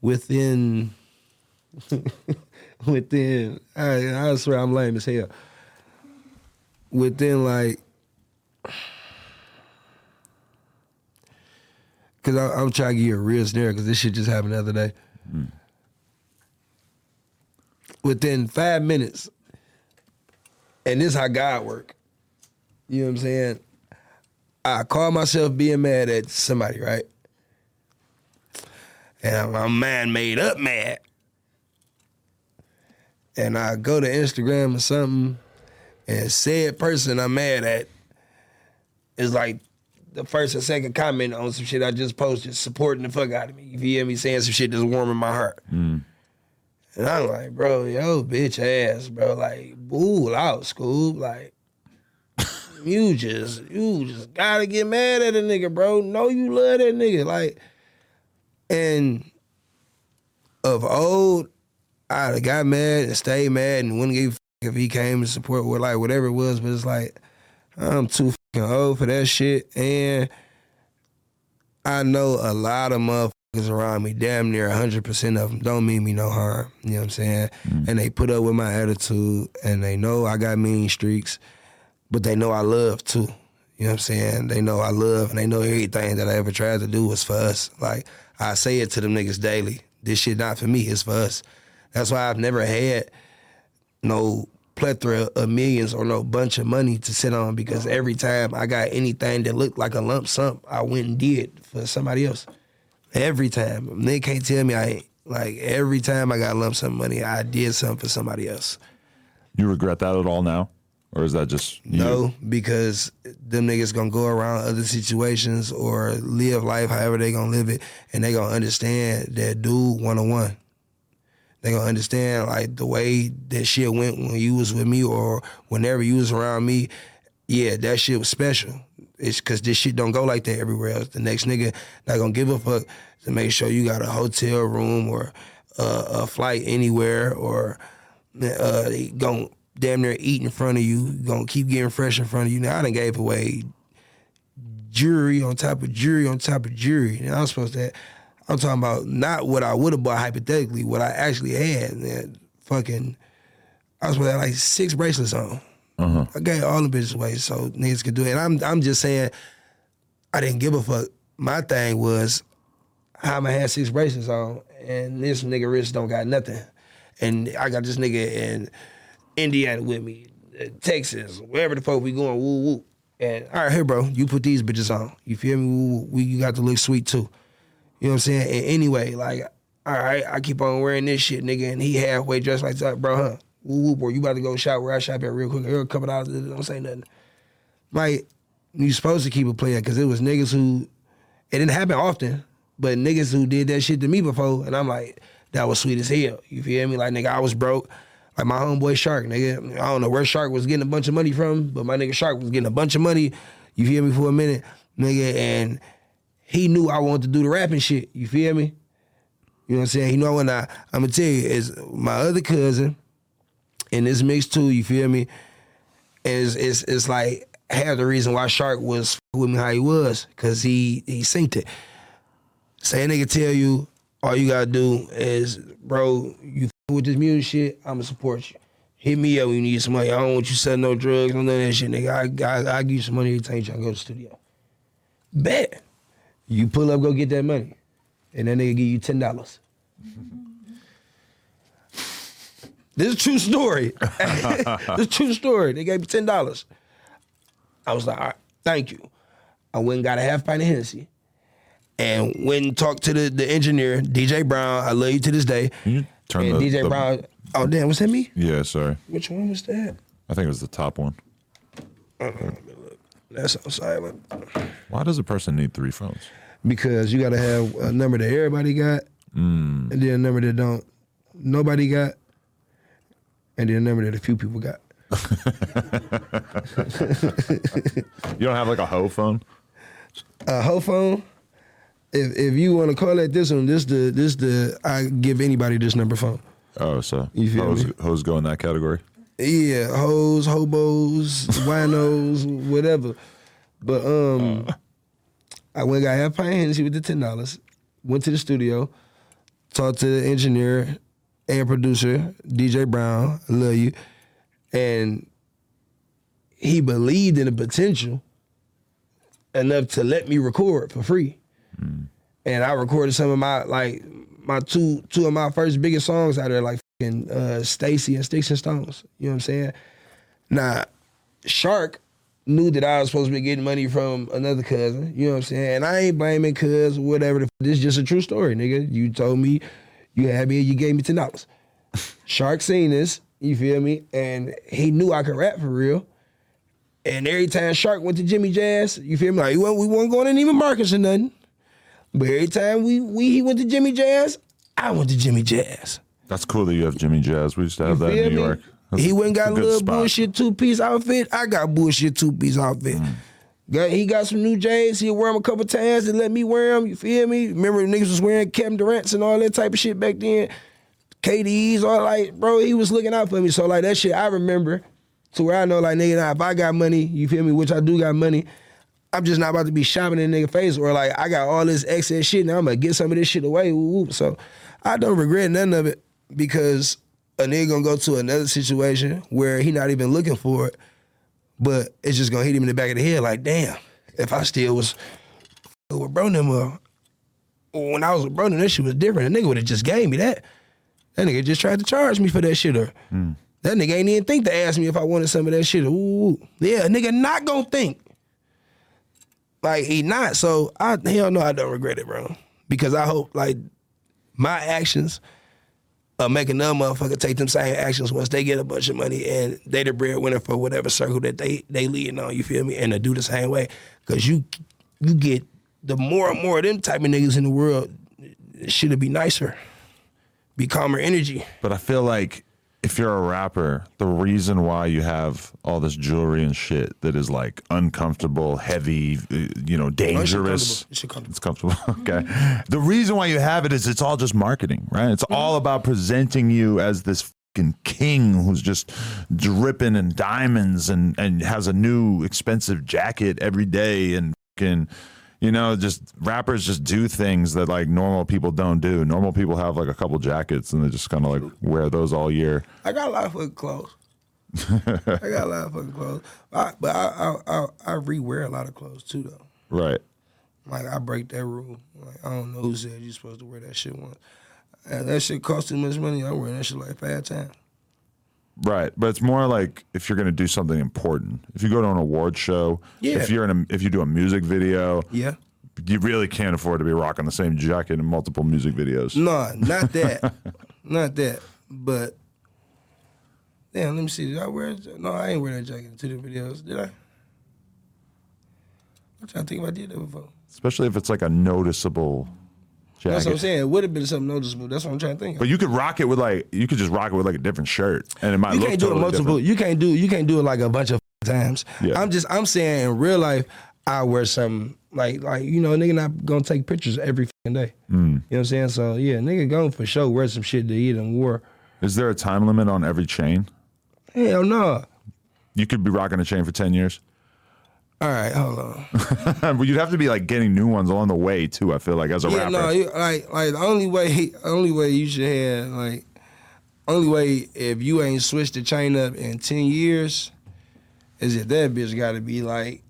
within within I, I swear I'm lame as hell. Within like Cause I, I'm trying to give you a real scenario because this shit just happened the other day. Hmm. Within five minutes, and this how God work. You know what I'm saying? I call myself being mad at somebody, right? And I'm, I'm man made up mad. And I go to Instagram or something, and said person I'm mad at is like the first or second comment on some shit I just posted, supporting the fuck out of me. You feel me? Saying some shit that's warming my heart. Mm. And I'm like, bro, yo, bitch ass, bro. Like, boo out, Scoob. Like, you just, you just gotta get mad at a nigga, bro. Know you love that nigga. Like, and of old, I'd got mad and stayed mad and wouldn't give a f- if he came to support with like whatever it was, but it's like, I'm too fucking old for that shit. And I know a lot of motherfuckers around me, damn near 100% of them, don't mean me no harm. You know what I'm saying? Mm. And they put up with my attitude and they know I got mean streaks, but they know I love too. You know what I'm saying? They know I love and they know everything that I ever tried to do was for us. Like, I say it to them niggas daily. This shit not for me, it's for us. That's why I've never had no plethora of millions or no bunch of money to sit on because every time I got anything that looked like a lump sum, I went and did for somebody else. Every time. They can't tell me I ain't. Like every time I got lump sum money, I did something for somebody else. You regret that at all now, or is that just you? No, because them niggas gonna go around other situations or live life however they gonna live it, and they gonna understand that dude one on one. They gonna understand like the way that shit went when you was with me or whenever you was around me. Yeah, that shit was special. It's cause this shit don't go like that everywhere else. The next nigga not gonna give a fuck to make sure you got a hotel room or uh, a flight anywhere or uh, they gonna damn near eat in front of you, gonna keep getting fresh in front of you. Now I done gave away jury on top of jury on top of jury. And I was supposed to I'm talking about not what I would have bought hypothetically, what I actually had. And fucking, I was have like six bracelets on. Uh-huh. I gave all the bitches away so niggas could do it. And I'm I'm just saying, I didn't give a fuck. My thing was, how am I have six bracelets on and this nigga wrist don't got nothing, and I got this nigga in Indiana with me, uh, Texas, wherever the fuck we going, woo woo. And all right, here, bro, you put these bitches on. You feel me? Woo, woo. We, you got to look sweet too. You know what I'm saying? And anyway, like, all right, I keep on wearing this shit, nigga, and he halfway dressed like that, bro, huh? Woo boy, you about to go shop where I shop at real quick. Here, a couple dollars, don't say nothing. Like, you supposed to keep it playing because it was niggas who, it didn't happen often, but niggas who did that shit to me before, and I'm like, that was sweet as hell. You feel me? Like, nigga, I was broke. Like my homeboy Shark, nigga. I don't know where Shark was getting a bunch of money from, but my nigga Shark was getting a bunch of money. You feel me for a minute, nigga, and he knew I wanted to do the rapping shit. You feel me? You know what I'm saying? He know when I I'm gonna tell you is my other cousin in this mix too. You feel me? Is it's it's like half the reason why Shark was with me how he was because he he synced it. Same nigga tell you all you gotta do is, bro, you with this music shit, I'ma support you. Hit me up when you need some money. I don't want you selling no drugs, none of that shit, nigga. I I, I give you some money every time you try to go to the studio. Bet. You pull up, go get that money. And that nigga give you ten dollars. this is a true story. this is a true story. They gave me ten dollars. I was like, all right, thank you. I went and got a half pint of Hennessy. And went and talked to the, the engineer, DJ Brown. I love you to this day. you turn and the- DJ the- Brown. Oh damn, was that me? Yeah, sorry. Which one was that? I think it was the top one. Uh-uh, That's on silent. Why does a person need three phones? Because you gotta have a number that everybody got, Mm. and then a number that don't nobody got, and then a number that a few people got. You don't have like a hoe phone? A hoe phone. If if you want to call it this one, this the this the I give anybody this number phone. Oh, so You feel hoes, me? hoes go in that category? Yeah, hoes, hobos, winos, whatever. But um, I went and got half pint Hennessy with the ten dollars. Went to the studio, talked to the engineer and producer DJ Brown. I love you, and he believed in the potential enough to let me record for free. And I recorded some of my like my two two of my first biggest songs out there, like fucking uh, Stacy and Sticks and Stones. You know what I'm saying? Now, Shark knew that I was supposed to be getting money from another cousin. You know what I'm saying? And I ain't blaming cuz whatever. This is just a true story, nigga. You told me you had me, you gave me ten dollars. Shark seen this, you feel me? And he knew I could rap for real. And every time Shark went to Jimmy Jazz, you feel me? Like we wasn't, we wasn't going to Neiman Marcus or nothing. But every time we we he went to Jimmy Jazz, I went to Jimmy Jazz. That's cool that you have Jimmy Jazz. We used to have that in New me? York. That's- he went and got a little spot. bullshit two piece outfit. I got bullshit two piece outfit. Mm. Got, he got some new J's. He'll wear them a couple times and let me wear them. You feel me? Remember niggas was wearing Kevin Durant's and all that type of shit back then. KD's, all like, bro, he was looking out for me. So like that shit, I remember to where I know like nigga, now if I got money, you feel me? Which I do got money. I'm just not about to be shopping in nigga face or like I got all this excess shit now I'm gonna get some of this shit away. Woo, woo. So I don't regret none of it because a nigga gonna go to another situation where he not even looking for it, but it's just gonna hit him in the back of the head like, damn, if I still was with bro them uh, when I was with bro them, that shit was different. A nigga would have just gave me that. That nigga just tried to charge me for that shit or that nigga ain't even think to ask me if I wanted some of that shit. Ooh, yeah, a nigga not gonna think. Like he not. So I hell no, I don't regret it, bro. Because I hope like my actions uh, make another motherfucker take them same actions once they get a bunch of money and they the breadwinner for whatever circle that they they leading on. You feel me? And to do the same way, cause you you get the more and more of them type of niggas in the world, shit'll be nicer be calmer energy. But I feel like if you're a rapper, the reason why you have all this jewelry and shit that is like uncomfortable, heavy, uh, you know, dangerous. It's comfortable. It's comfortable. okay. The reason why you have it is it's all just marketing, right? It's all about presenting you as this fucking king who's just dripping in diamonds and and has a new expensive jacket every day and fucking you know, just rappers just do things that like normal people don't do. Normal people have like a couple jackets and they just kind of like wear those all year. I got a lot of fucking clothes. I got a lot of fucking clothes, I, but I, I I I rewear a lot of clothes too though. Right. Like I break that rule. Like I don't know who said you're supposed to wear that shit once. And that shit costs too much money. I'm wearing that shit like five times. Right, but it's more like if you're going to do something important. If you go to an award show, Yeah. if you're in a, if you do a music video, Yeah. you really can't afford to be rocking the same jacket in multiple music videos. No, not that. not that. But damn, let me see. Did I wear? No, I ain't wear that jacket to the videos. Did I? I'm trying to think if I did that before. Especially if it's like a noticeable jacket. That's what I'm saying. It would have been something noticeable. That's what I'm trying to think. Of. But you could rock it with like you could just rock it with like a different shirt, and it might You look can't do totally it multiple. different. You can't do. You can't do it like a bunch of times. Yeah. I'm just. I'm saying in real life, I wear something like like you know, nigga not gonna take pictures every fucking day. Mm. You know what I'm saying? So yeah, nigga going for sure wear some shit that he done wore. Is there a time limit on every chain? Hell no. You could be rocking a chain for ten years. All right, hold on. but you'd have to be like getting new ones along the way too. I feel like as a Yeah, rapper. no, you, like like the only way only way you should have like only way if you ain't switched the chain up in ten years is if that bitch got to be like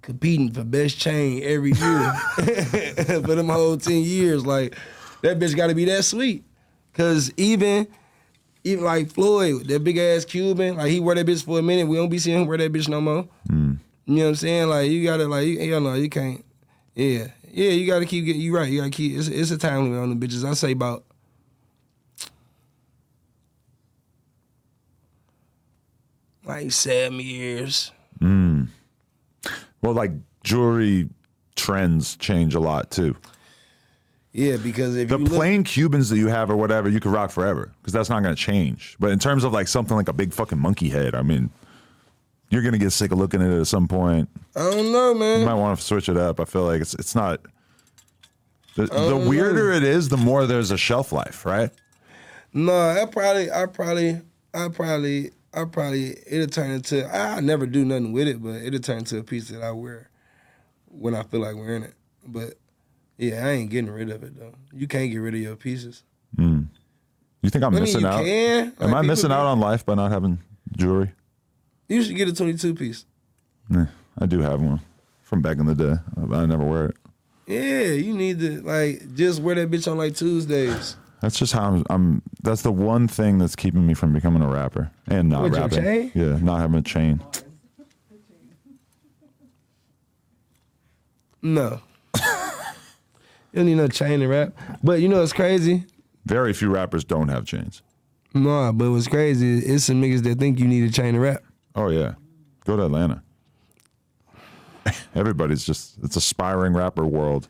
competing for best chain every year for them whole ten years. Like that bitch got to be that sweet, cause even. Even like Floyd, that big ass Cuban, like he wear that bitch for a minute. We don't be seeing him wear that bitch no more. Hmm. You know what I'm saying? Like you gotta like you, know you can't. Yeah, yeah, you gotta keep getting. You right. You gotta keep. It's, it's a time limit on the bitches. I say about. Like seven years. Hmm. Well, like jewelry trends change a lot too. Yeah, because if The you look, plain Cubans that you have or whatever, you could rock forever because that's not going to change. But in terms of like something like a big fucking monkey head, I mean, you're to get sick of looking at it at some point. I don't know, man. You might want to switch it up. I feel like it's it's not. The, the weirder it is, the more there's a shelf life, right? No, I probably, I probably, I probably, I probably, it'll turn into. I, I never do nothing with it, but it'll turn into a piece that I wear when I feel like wearing it. But yeah, I ain't getting rid of it though. You can't get rid of your pieces. Hmm. You think I'm I mean, missing you out? can. Am Like, I missing out on life by not having jewelry? You should get a 22 piece. Nah, I do have one from back in the day. but I never wear it. Yeah, you need to like just wear that bitch on like Tuesdays. That's just how I'm, I'm. That's the one thing that's keeping me from becoming a rapper and not your rapping. Yeah, not having a chain. No. you don't need no chain to rap. But you know what's crazy? Very few rappers don't have chains. No, but what's crazy is it's some niggas that think you need a chain to rap. Oh yeah, go to Atlanta. Everybody's just it's a aspiring rapper world,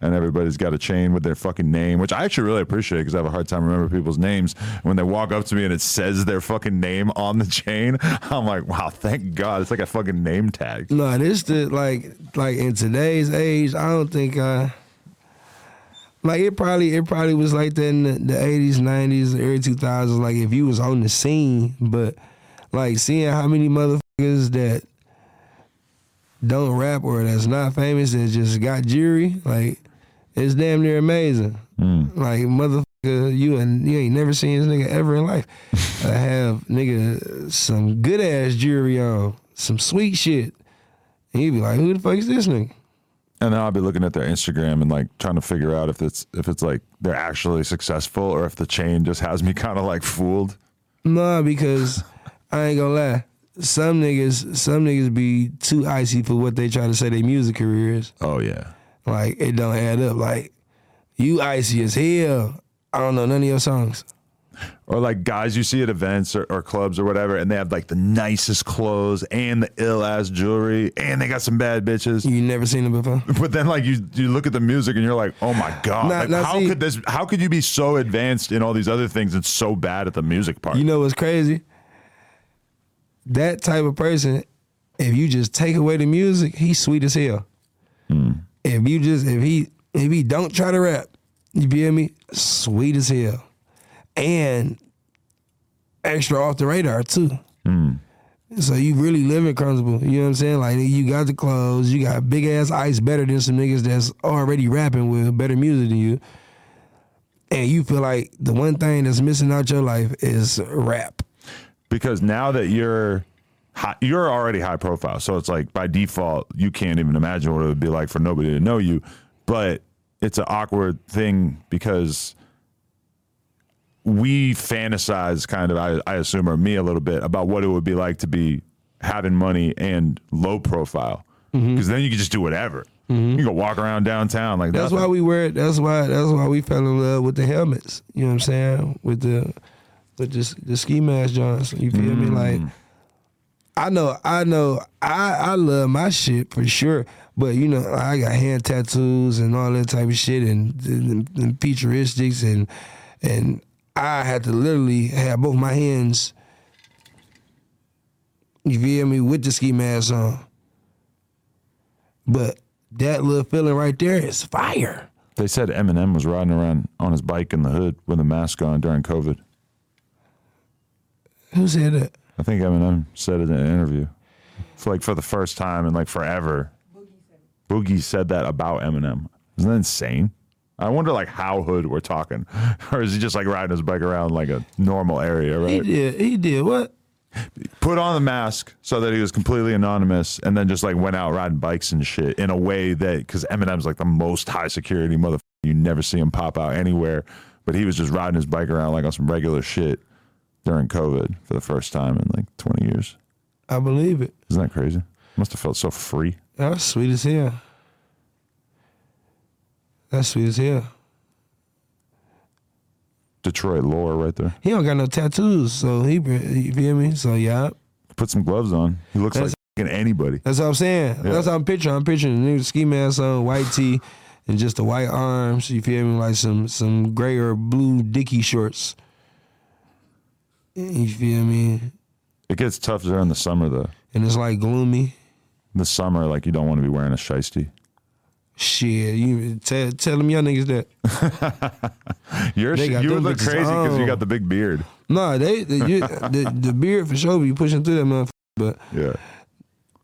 and everybody's got a chain with their fucking name, which I actually really appreciate because I have a hard time remembering people's names. When they walk up to me and it says their fucking name on the chain, I'm like, wow, thank God, it's like a fucking name tag. No, this the like like in today's age, I don't think uh like it probably it probably was like that in the, 80s, 90s, early 2000s like if you was on the scene, but like seeing how many motherfuckers that don't rap or that's not famous that just got jury, like it's damn near amazing. Hmm. Like motherfucker, you and you ain't never seen this nigga ever in life. I have nigga some good ass jewelry on, some sweet shit. And you be like, who the fuck is this nigga? And then I'll be looking at their Instagram and like trying to figure out if it's if it's like they're actually successful or if the chain just has me kind of like fooled. Nah, because I ain't gonna lie. Some niggas, some niggas be too icy for what they try to say their music career is. Oh yeah. Like it don't add up. Like you icy as hell. I don't know none of your songs. Or like guys you see at events or, or clubs or whatever, and they have like the nicest clothes and the ill ass jewelry, and they got some bad bitches. You never seen them before? But then like you you look at the music and you're like, oh my god, Nah, like, nah, how see- could this? How could you be so advanced in all these other things and so bad at the music part? You know what's crazy? That type of person, if you just take away the music, he's sweet as hell. Hmm. If you just if he if he don't try to rap, you feel me? Sweet as hell. And extra off the radar too. Hmm. So you really living comfortable. You know what I'm saying? Like you got the clothes, you got big ass ice better than some niggas that's already rapping with better music than you. And you feel like the one thing that's missing out your life is rap. Because now that you're high, you're already high profile, so it's like by default you can't even imagine what it would be like for nobody to know you. But it's an awkward thing because we fantasize kind of I, I assume or me a little bit about what it would be like to be having money and low profile mm-hmm. because then you can just do whatever. Mm-hmm. You can walk around downtown like That's nothing. why we wear it. That's why that's why we fell in love with the helmets. You know what I'm saying? With the with the the ski mask Johns. You feel me? Like mm. I know, I know, I I love my shit for sure. But you know, I got hand tattoos and all that type of shit and and, and featureistics and and I had to literally have both my hands. You feel me with the ski mask on. But that little feeling right there is fire. They said Eminem was riding around on his bike in the hood with a mask on during COVID. Who said it? I think Eminem said it in an interview. For like for the first time in like forever. Boogie said that about Eminem. Isn't that insane? I wonder like how hood we're talking. Or is he just like riding his bike around like a normal area, Right? He did. He did what? Put on the mask so that he was completely anonymous and then just like went out riding bikes and shit in a way that because Eminem's like the most high security motherfucker. You never see him pop out anywhere. But he was just riding his bike around like on some regular shit during COVID for the first time in like 20 years. I believe it. Isn't that crazy? Must have felt so free. That's sweet as hell. That's sweet as hell. Detroit lore right there. He don't got no tattoos, so he, you feel me? So yeah, Put some gloves on. He looks That's- like anybody. that's what I'm saying. Yeah. That's how I'm picturing. I'm picturing the nigga ski mask on, white tee, and just the white arms. You feel me? Like some some gray or blue dicky shorts. You feel me? It gets tough during the summer though. And it's like gloomy. The summer, like you don't want to be wearing a shiesty. Shit, you tell tell them young niggas that. You're you look crazy because you got the big beard. No, they the, you, the the beard for sure be pushing through that motherfucker. But Yeah.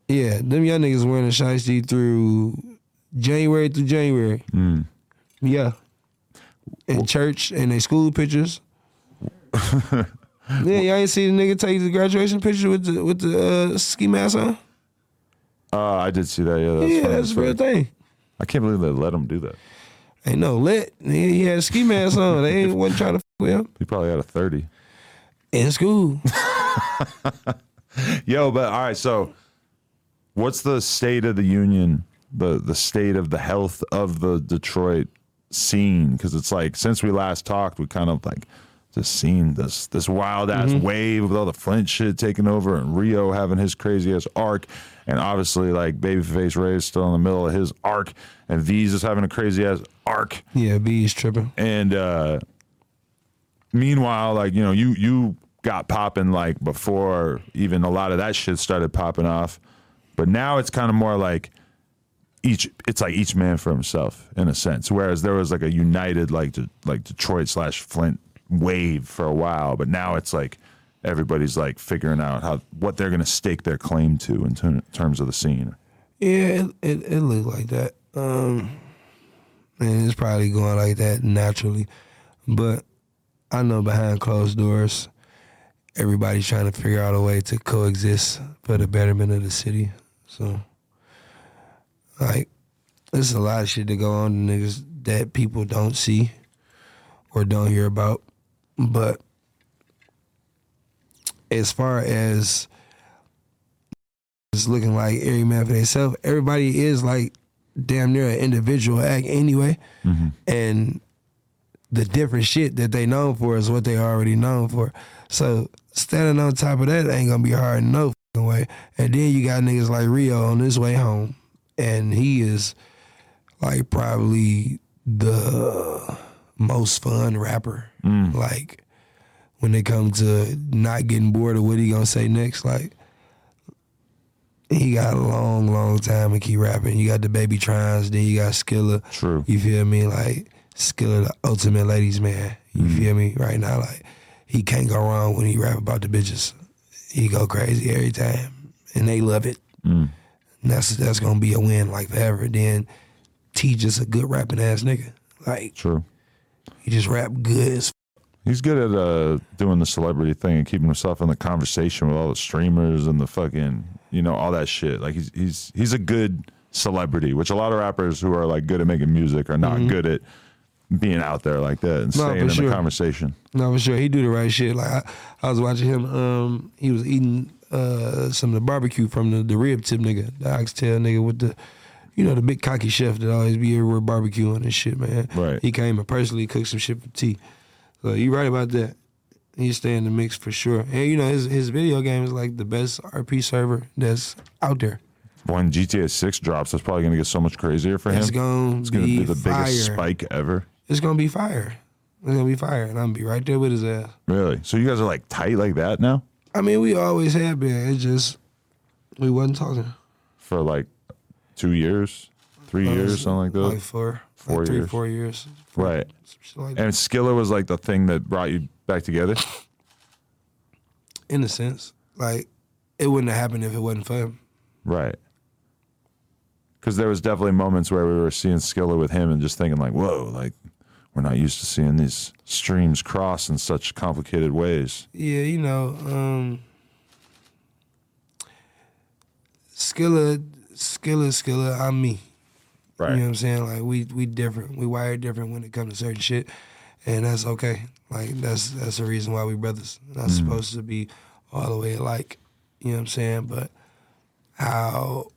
yeah, them young niggas wearing a shiesty through January through January. Mm. Yeah. In church and they school pictures. yeah, y'all ain't see the nigga take the graduation picture with the with the uh, ski mask on. Uh, I did see that. Yeah, that's yeah, funny that's a real thing. I can't believe they let him do that. Ain't no lit. He he had a ski mask on. They ain't wasn't trying to f with him He probably had a thirty. in school. Yo, but all right. So, what's the state of the union? The the state of the health of the Detroit scene? Because it's like since we last talked, we kind of like just seen this this wild ass wave with all the Flint shit taking over, and Rio having his crazy ass arc, and obviously like Babyface Ray is still in the middle of his arc, and Veeze is having a crazy ass arc. Yeah, B's tripping. And uh meanwhile, like, you know, you you got popping like before even a lot of that shit started popping off. But now it's kind of more like each it's like each man for himself in a sense. Whereas there was like a united like De- like Detroit slash Flint wave for a while, but now it's like everybody's like figuring out how what they're gonna stake their claim to in ter- terms of the scene. Yeah, it, it, it looked like that. Um, and it's probably going like that naturally. But I know behind closed doors, everybody's trying to figure out a way to coexist for the betterment of the city. So, like, there's a lot of shit to go on niggas that people don't see or don't hear about. But as far as it's looking like every man for themselves. Everybody is like damn near an individual act anyway, mm-hmm. and the different shit that they known for is what they already known for. So standing on top of that ain't gonna be hard no fucking way. And then you got niggas like Rio on his way home, and he is like probably the most fun rapper. Mm. Like when it comes to not getting bored of what he gonna say next, like he got a long, long time to keep rapping. You got the BabyTrons, then you got Skilla. True. You feel me? Like Skilla, the ultimate ladies man. You mm. feel me? Right now, like he can't go wrong when he rap about the bitches. He go crazy every time, and they love it. And that's that's gonna be a win like forever. Then Tee just a good rapping ass nigga. Like True. He just rap good as He's good at uh, doing the celebrity thing and keeping himself in the conversation with all the streamers and the fucking, you know, all that shit. Like he's he's he's a good celebrity, which a lot of rappers who are like good at making music are not good at being out there like that and Mm-hmm. No, staying in sure. the conversation. No, for sure. He do the right shit. Like I, I was watching him. Um, he was eating uh some of the barbecue from the, the rib tip nigga, the oxtail nigga with the, you know, the big cocky chef that always be everywhere barbecuing and shit, man. Right. He came and personally cooked some shit for Tee. So you right about that. He stay in the mix for sure. And you know his his video game is like the best RP server that's out there. When GTA Six drops, that's probably gonna get so much crazier for him. It's gonna It's gonna be, be the fire. biggest spike ever. It's gonna be fire. It's gonna be fire, and I'm gonna be right there with his ass. Really? So you guys are like tight like that now I mean, we always have been. It just we wasn't talking. for like two years, three years, something like that. Like four, Four like three, years. four years. right. Some shit like. And Skilla was like the thing that brought you back together. In a sense, like it wouldn't have happened if it wasn't for him. Right. Because there was definitely moments where we were seeing Skilla with him and just thinking like, whoa, like we're not used to seeing these streams cross in such complicated ways. Yeah, you know, um, Skilla, Skilla, Skilla. I'm me. Right. You know what I'm saying? Like we we different. We wired different when it comes to certain shit, and that's okay. Like that's that's the reason why we brothers. Not mm. supposed to be all the way alike. You know what I'm saying? But how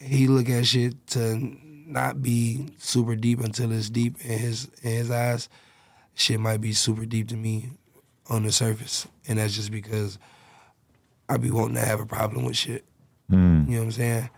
he look at shit to not be super deep until it's deep in his in his eyes, shit might be super deep to me on the surface, and that's just because I be wanting to have a problem with shit. Mm. You know what I'm saying?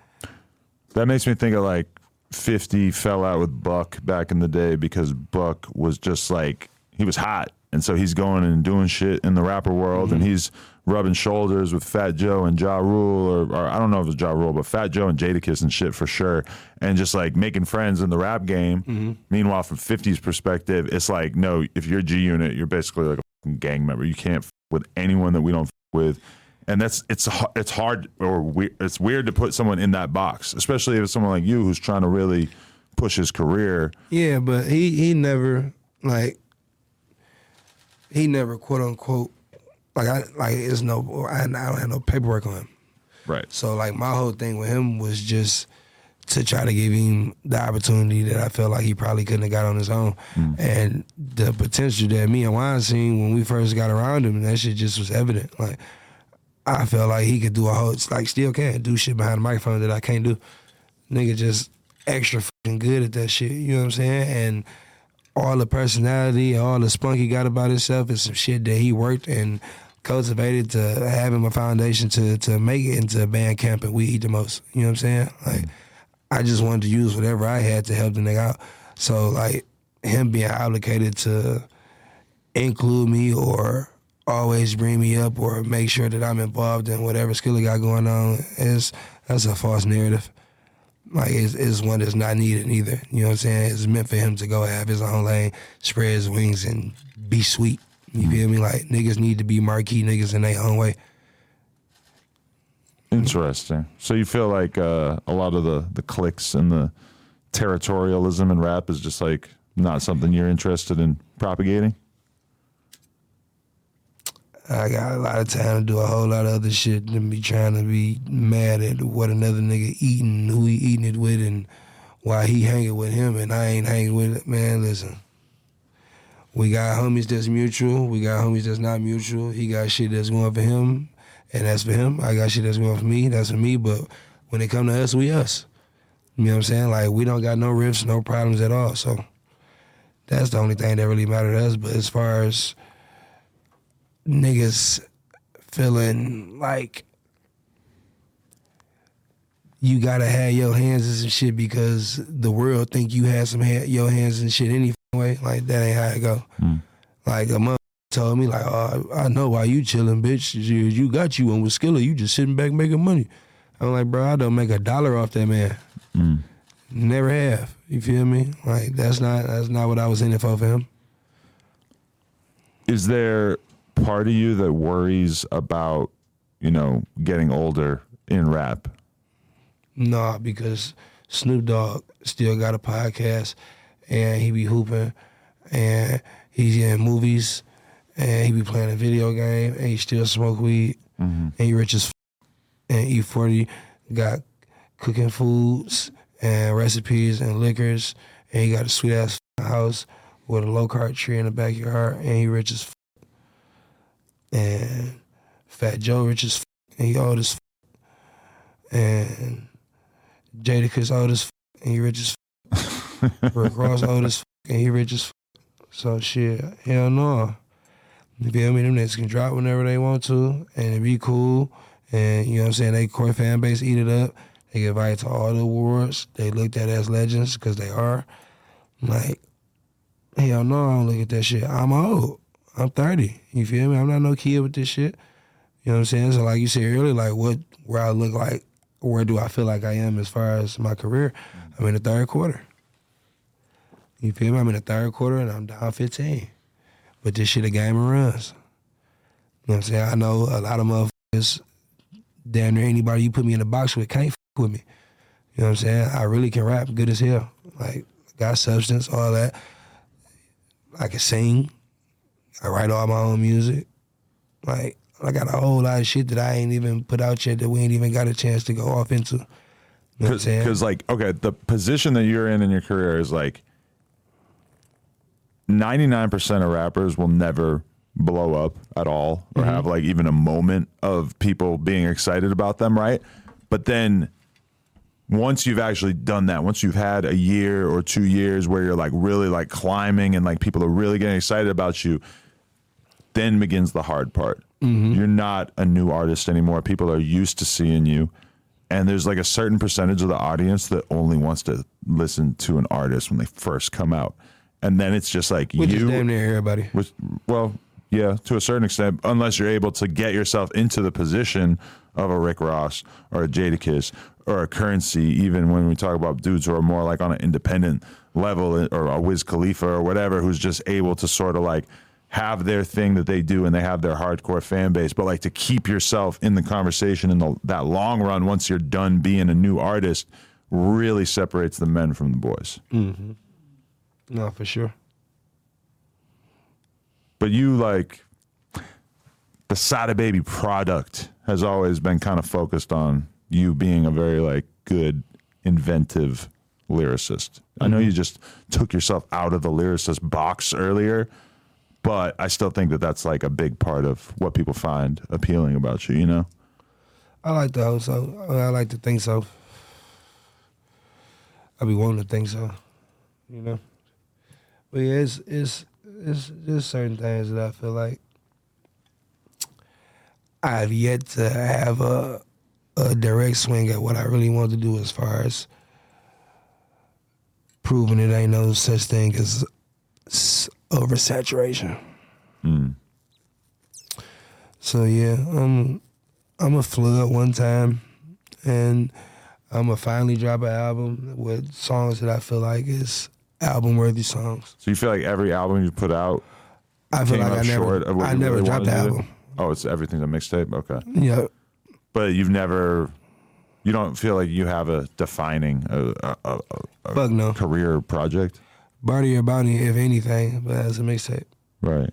That makes me think of like 50 fell out with Buck back in the day because Buck was just like, he was hot. And so he's going and doing shit in the rapper world and mm-hmm. he's rubbing shoulders with Fat Joe and Ja Rule, or, or I don't know if it's Ja Rule, but Fat Joe and Jadakiss and shit for sure. And just like making friends in the rap game. Mm-hmm. Meanwhile, from 50's perspective, it's like, no, if you're G Unit, you're basically like a fucking gang member. You can't f- with anyone that we don't f- with. And that's it's it's hard or we, it's weird to put someone in that box, especially if it's someone like you who's trying to really push his career. Yeah, but he he never like he never quote unquote like I like it's no I, I don't have no paperwork on him. Right. So like my whole thing with him was just to try to give him the opportunity that I felt like he probably couldn't have got on his own. Mm. And the potential that me and Wine seen when we first got around him, that shit just was evident. Like I felt like he could do a whole like still can do shit behind the microphone that I can't do. Nigga just extra fucking good at that shit. You know what I'm saying? And all the personality all the spunk he got about himself is some shit that he worked and cultivated to have him a foundation to to make it into a band camp and we eat the most. You know what I'm saying? Like I just wanted to use whatever I had to help the nigga out. So like him being obligated to include me or always bring me up or make sure that I'm involved in whatever skill he got going on is that's a false narrative. Like it's, it's one that's not needed either. You know what I'm saying? It's meant for him to go have his own lane, spread his wings, and be sweet. You feel me? Like niggas need to be marquee niggas in their own way. Interesting. So you feel like uh, a lot of the the clicks and the territorialism in rap is just like not something you're interested in propagating. I got a lot of time to do a whole lot of other shit than be trying to be mad at what another nigga eating, who he eating it with, and why he hanging with him and I ain't hanging with it. Man, listen. We got homies that's mutual. We got homies that's not mutual. He got shit that's going for him, and that's for him. I got shit that's going for me. That's for me. But when it come to us, we us. You know what I'm saying? Like we don't got no rifts, no problems at all. So that's the only thing that really mattered to us. But as far as niggas feeling like you gotta have your hands in some shit because the world think you had some ha- your hands in shit any way. Like that ain't how it go. Hmm. Like a mother told me like, oh, I know why you chilling, bitch. You, you got you one with Skilla. You just sitting back making money. I'm like, bro, I don't make a dollar off that man. Hmm. Never have. You feel me? Like that's not that's not what I was in it for for him. Is there part of you that worries about, you know, getting older in rap? Nah, because Snoop Dogg still got a podcast and he be hooping and he's in movies and he be playing a video game and he still smoke weed mm-hmm. and he rich as f- and E40 got cooking foods and recipes and liquors and he got a sweet ass f- house with a low carb tree in the backyard and he rich as f- and Fat Joe rich as f- and he old as f- and Jadakiss old as f- and he rich as f- Rick Ross old as f- and he rich as f- so shit hell no. You feel me? Them niggas can drop whenever they want to and it be cool. And you know what I'm saying? They core fan base eat it up. They get invited to all the awards. They looked at as legends because they are. Like hell no I don't look at that shit. I'm old I'm 30 you feel me? I'm not no kid with this shit. You know what I'm saying? So like you said earlier like what where I look like where do I feel like I am as far as my career? Mm-hmm. I'm in the third quarter. You feel me? I'm in the third quarter and I'm down 15 but this shit a game of runs. You know what I'm saying? I know a lot of motherfuckers damn near anybody you put me in a box with can't with me. You know what I'm saying? I really can rap good as hell. Like got substance all that. I can sing I write all my own music like I got a whole lot of shit that I ain't even put out yet that we ain't even got a chance to go off into. You know what I'm saying? Because, like, okay, the position that you're in in your career is like 99% of rappers will never blow up at all or mm-hmm. have like even a moment of people being excited about them, right? But then once you've actually done that, once you've had a year or two years where you're like really like climbing and like people are really getting excited about you, then begins the hard part. Mm-hmm. You're not a new artist anymore. People are used to seeing you. And there's like a certain percentage of the audience that only wants to listen to an artist when they first come out. And then it's just like Which is you damn near everybody. which, well, yeah, to a certain extent, unless you're able to get yourself into the position of a Rick Ross or a Jadakiss or a Currency, even when we talk about dudes who are more like on an independent level or a Wiz Khalifa or whatever, who's just able to sort of like have their thing that they do and they have their hardcore fan base, but like to keep yourself in the conversation in the, that long run once you're done being a new artist really separates the men from the boys. Mm-hmm. No, for sure. but you like the Sada Baby product has always been kind of focused on you being a very like good, inventive lyricist. I know mm-hmm. you just took yourself out of the lyricist box earlier, but I still think that that's like a big part of what people find appealing about you. You know, I like to hope so. I like to think so. I be wanting to think so, you know. But yeah, it's it's it's just certain things that I feel like I've yet to have a a direct swing at what I really want to do as far as proving it ain't no such thing as oversaturation. So yeah, um, I'm a flood one time, and I'm gonna finally drop an album with songs that I feel like is album worthy songs. so you feel like every album you put out I feel came like I never, short of what I never really dropped the album. Oh, it's everything's a mixtape. Okay, Yeah, but you've never. You don't feel like you have a defining a, a, a, a no. career project. Bartier Bounty, if anything, but as a mixtape. Right.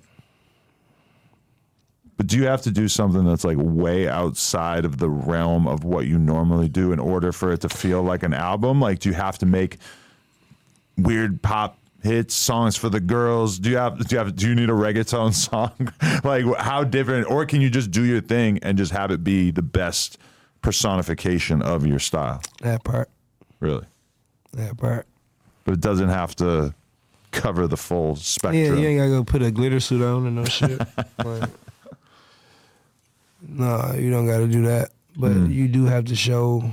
But do you have to do something that's like way outside of the realm of what you normally do in order for it to feel like an album? Like, do you have to make weird pop hits, songs for the girls? Do you have do you have do you need a reggaeton song? like, how different? Or can you just do your thing and just have it be the best personification of your style? That part, Really, that part. But it doesn't have to cover the full spectrum. Yeah, you ain't gotta go put a glitter suit on and no shit. like, no, you don't gotta do that. But Mm. you do have to show.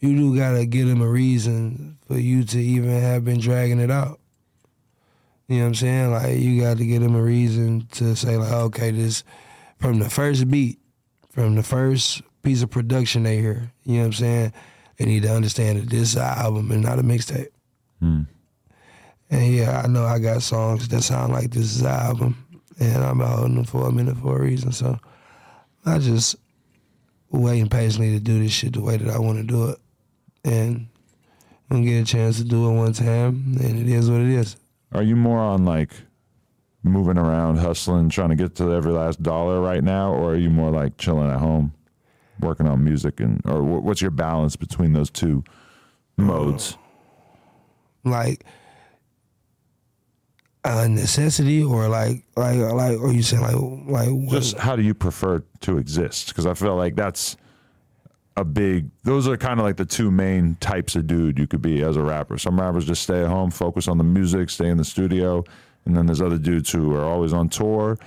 You do gotta give them a reason for you to even have been dragging it out. You know what I'm saying? Like you got to give them a reason to say like, okay, this from the first beat, from the first piece of production they hear. You know what I'm saying? They need to understand that this is an album and not a mixtape. Hmm. And yeah, I know I got songs that sound like this is an album, and I'm holding them for a minute for a reason. So I just waiting patiently to do this shit the way that I want to do it, and I'm get a chance to do it one time, and it is what it is. Are you more on like moving around, hustling, trying to get to every last dollar right now, or are you more like chilling at home, working on music, and or what's your balance between those two modes? Uh, like a necessity, or like like like, or you saying like like what? Just how do you prefer to exist? Because I feel like that's a big. Those are kind of like the two main types of dude you could be as a rapper. Some rappers just stay at home, focus on the music, stay in the studio, and then there's other dudes who are always on tour.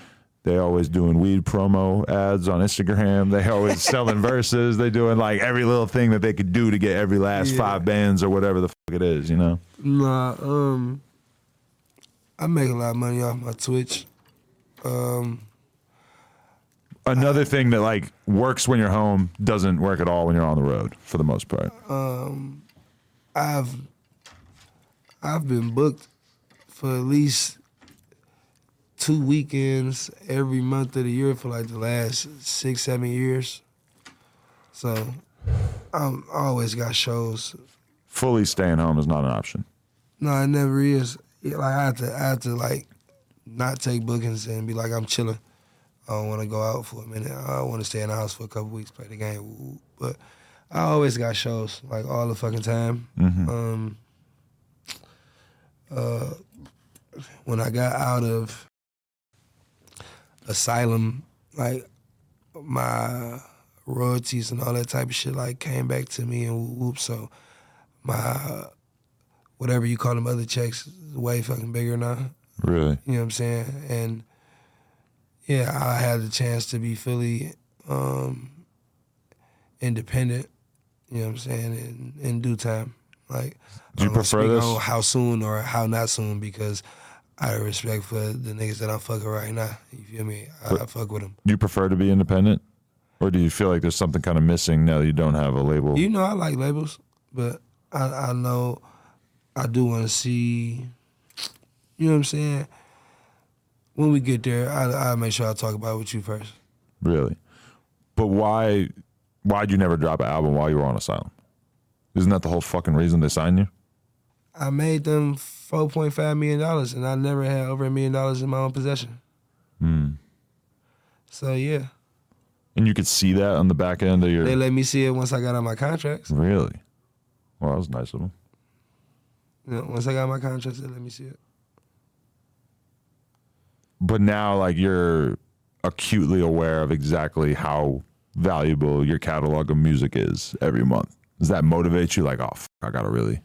They always doing weed promo ads on Instagram. They always selling verses. They doing like every little thing that they could do to get every last Yeah. five bands or whatever the fuck it is, you know. Nah, um, I make a lot of money off my Twitch. Um, Another thing that like works when you're home doesn't work at all when you're on the road for the most part. um, I've I've been booked for at least two weekends every month of the year for like the last six, seven years. So I'm I always got shows. Fully staying home is not an option. No, it never is. Yeah, Like I have to, I have to like not take bookings and be like I'm chilling. I don't want to go out for a minute. I want to stay in the house for a couple weeks, play the game. But I always got shows like all the fucking time. Mhm. Um, uh, when I got out of asylum, like my royalties and all that type of shit, like came back to me and whoop. So my whatever you call them other checks is way fucking bigger now. Really. You know what I'm saying? And yeah, I had the chance to be fully um, independent. You know what I'm saying? In, in due time, like Do you I don't prefer this? how soon or how not soon because I have respect for the niggas that I'm fucking right now. You feel me? I, I fuck with them. Do you prefer to be independent, or do you feel like there's something kind of missing now that you don't have a label? You know, I like labels, but I, I know I do want to see. You know what I'm saying? When we get there, I I make sure I talk about it with you first. really, but why? Why'd you never drop an album while you were on asylum? Isn't that the whole fucking reason they signed you? I made them four point five million dollars, and I never had over a million dollars in my own possession. Hmm. So yeah, And you could see that on the back end of your. they let me see it once I got on my contracts. really? Well, that was nice of them. You know, once I got my contracts, they let me see it. But now, like, you're acutely aware of exactly how valuable your catalog of music is every month. Does that motivate you? Like, oh, I gotta really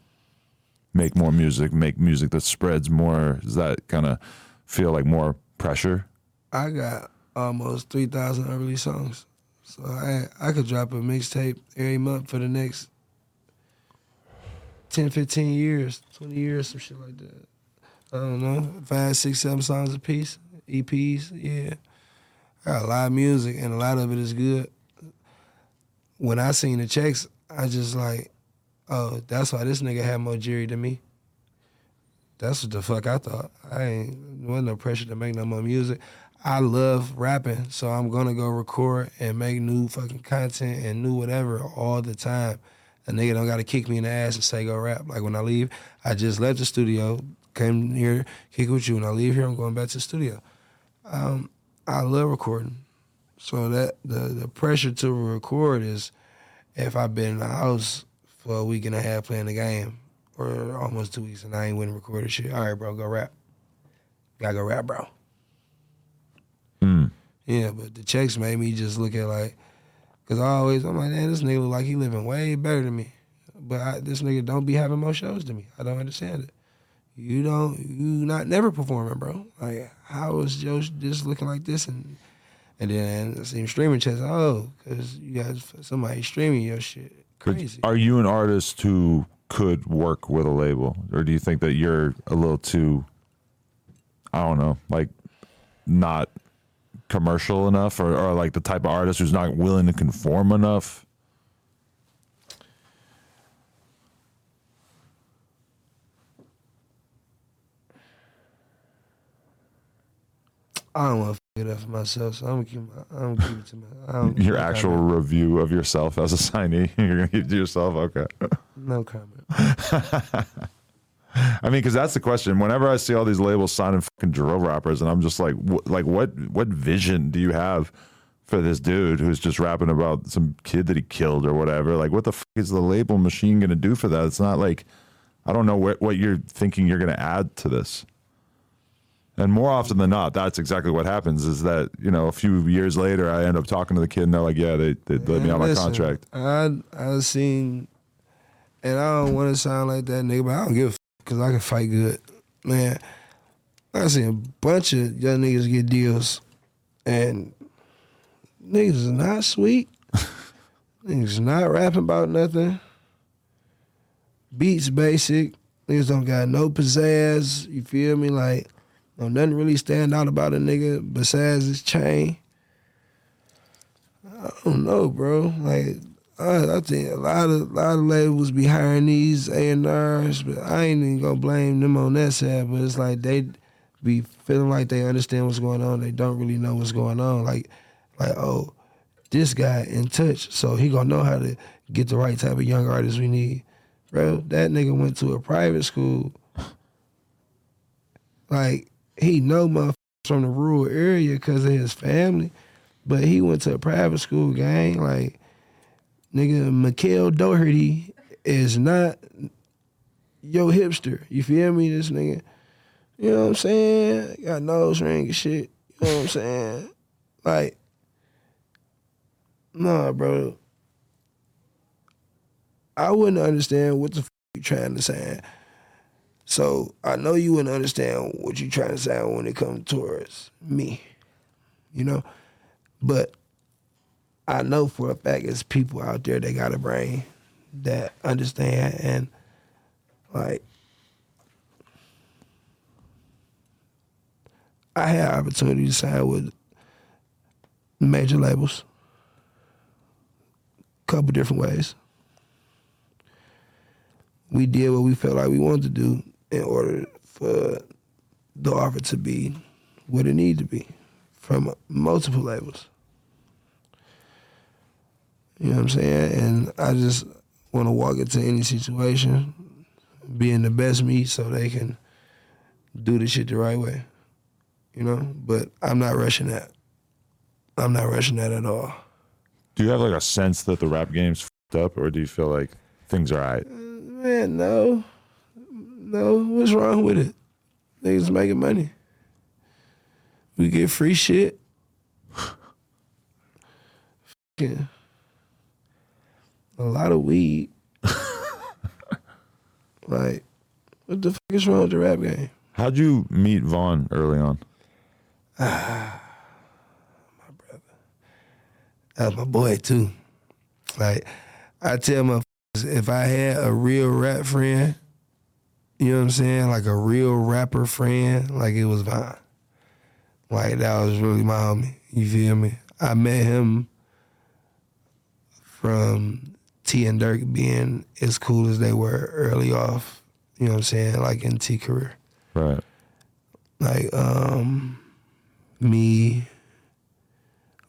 make more music, make music that spreads more. Does that kind of feel like more pressure? I got almost three thousand unreleased songs, so I I could drop a mixtape every month for the next 10, 15 years, twenty years, some shit like that. I don't know, five, six, seven songs a piece, EPs. Yeah, I got a lot of music, and a lot of it is good. When I seen the checks, I just like, oh, that's why this nigga had more jury than me. That's what the fuck I thought. I ain't wasn't no pressure to make no more music. I love rapping, so I'm gonna go record and make new fucking content and new whatever all the time. A nigga don't gotta kick me in the ass and say go rap. Like when I leave, I just left the studio, came here, kick with you. When I leave here, I'm going back to the studio. Um, I love recording. So that the the pressure to record is if I've been in the house for a week and a half playing the game, or almost two weeks, and I ain't went and recorded shit. All right, bro, go rap. Gotta go rap, bro. Mm. Yeah, but the checks made me just look at like, cause I always I'm like, man, this nigga look like he living way better than me. but I, this nigga don't be having more shows than me. I don't understand it. You don't, you not never performing, bro. Like, how is Joe just looking like this? And and then see him streaming checks. Oh, because you got somebody streaming your shit. Crazy. Are you an artist who could work with a label, or do you think that you're a little too, I don't know, like not commercial enough, or, or like the type of artist who's not willing to conform enough? I don't want to f- it up for myself, so I'm gonna keep. My, I'm gonna keep it to my. Your actual comment. review of yourself as a signee, you're gonna keep to yourself. Okay. No comment. I mean, because that's the question. Whenever I see all these labels signing fucking drill rappers, and I'm just like, wh- like, what, what vision do you have for this dude who's just rapping about some kid that he killed or whatever? Like, what the fuck is the label machine gonna do for that? It's not like, I don't know what what you're thinking you're gonna add to this. And more often than not, that's exactly what happens. Is that you know a few years later, I end up talking to the kid, and they're like, "Yeah, they they let me out my contract." I I seen, and I don't want to sound like that nigga, but I don't give a because I can fight good, man. I seen a bunch of young niggas get deals, and niggas is not sweet. niggas not rapping about nothing. Beats basic. Niggas don't got no pizzazz. You feel me? Like, no nothing really stand out about a nigga besides his chain. I don't know, bro. Like I, I think a lot of lot of labels be hiring these A and R's, but I ain't even gonna blame them on that side. But it's like they be feeling like they understand what's going on. They don't really know what's going on. Like, like oh, this guy in touch, so he gonna know how to get the right type of young artists we need. Bro, that nigga went to a private school. Like he know motherfuckers from the rural area because of his family. But he went to a private school gang. Like, nigga, Mikhail Doherty is not your hipster. You feel me? This nigga. You know what I'm saying? Got nose ring and shit. You know what I'm saying? Like, nah, bro. I wouldn't understand what the f- you trying to say. So I know you wouldn't understand what you're trying to say when it comes towards me. You know? But I know for a fact there's people out there that got a brain that understand and like I had opportunity to sign with major labels. Couple different ways. We did what we felt like we wanted to do in order for the offer to be what it needed to be from multiple labels. You know what I'm saying? And I just want to walk into any situation being the best me so they can do the shit the right way. You know? But I'm not rushing that. I'm not rushing that at all. Do you have like a sense that the rap game's fed up, or do you feel like things are alright? Uh, man, no. No, what's wrong with it? Niggas making money. We get free shit. A lot of weed. like, what the fuck is wrong with the rap game? How'd you meet Von early on? Ah, my brother. That's my boy too. Like, I tell my if I had a real rap friend, you know what I'm saying? Like a real rapper friend, like it was Von. Like that was really my homie. You feel me? I met him from Tee and Durk being as cool as they were early off. You know what I'm saying? Like in Tee career. Right. Like um me,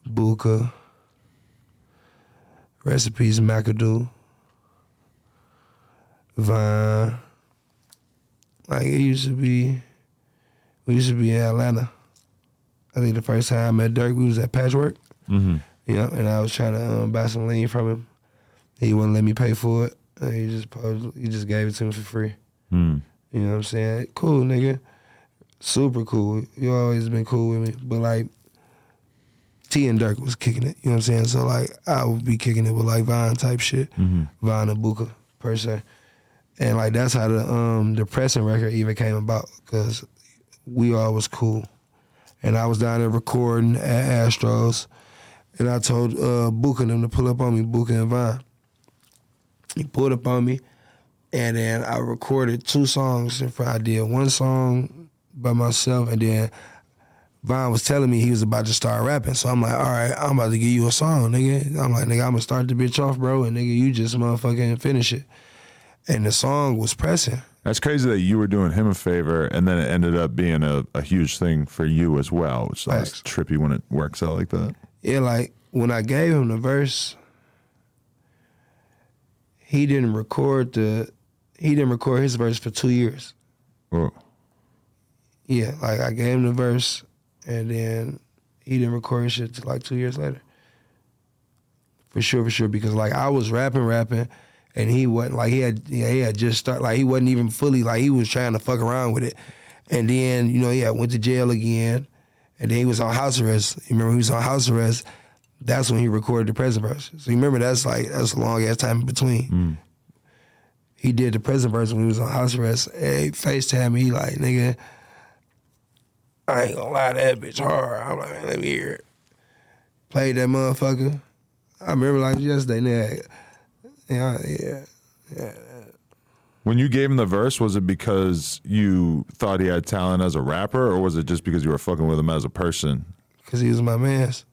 Booka, recipes McAdoo, Von. Like it used to be we used to be in Atlanta. I think the first time I met Durk, we was at Patchwerk. Mm-hmm. You know, and I was trying to um, buy some lean from him. He wouldn't let me pay for it. And he just posed, he just gave it to me for free. Mm. You know what I'm saying? Cool, nigga. Super cool. You always been cool with me. But like Tee and Durk was kicking it. You know what I'm saying? So like I would be kicking it with like Von type shit. Mm-hmm. Von and Booka per se. And like that's how the um depressing record even came about because we all was cool, and I was down there recording at Astros, and I told uh Booka them to pull up on me, Booka and Von. He pulled up on me, and then I recorded two songs. In front, I did one song by myself, and then Von was telling me he was about to start rapping. So I'm like, all right, I'm about to give you a song, nigga. I'm like, nigga, I'm gonna start the bitch off, bro, and nigga, you just motherfucking finish it. And the song was pressing. That's crazy that you were doing him a favor and then it ended up being a, a huge thing for you as well, Facts. trippy when it works out like that. Yeah, like when I gave him the verse, he didn't record the he didn't record his verse for two years. Whoa. Yeah, like I gave him the verse and then he didn't record his shit till like two years later. For sure, for sure. Because like I was rapping, rapping, and he wasn't like he had yeah, he had just started like he wasn't even fully like he was trying to fuck around with it. And then, you know, he had went to jail again. And then he was on house arrest. You remember he was on house arrest. That's when he recorded the present verse. So you remember that's like that's a long ass time in between. Mm. He did the present verse when he was on house arrest. Hey, FaceTime me, he like, nigga, I ain't gonna lie, that bitch hard. I'm like, man, let me hear it. Played that motherfucker. I remember like yesterday, nigga. Yeah, yeah, yeah. When you gave him the verse, was it because you thought he had talent as a rapper or was it just because you were fucking with him as a person? Cause he was my man's.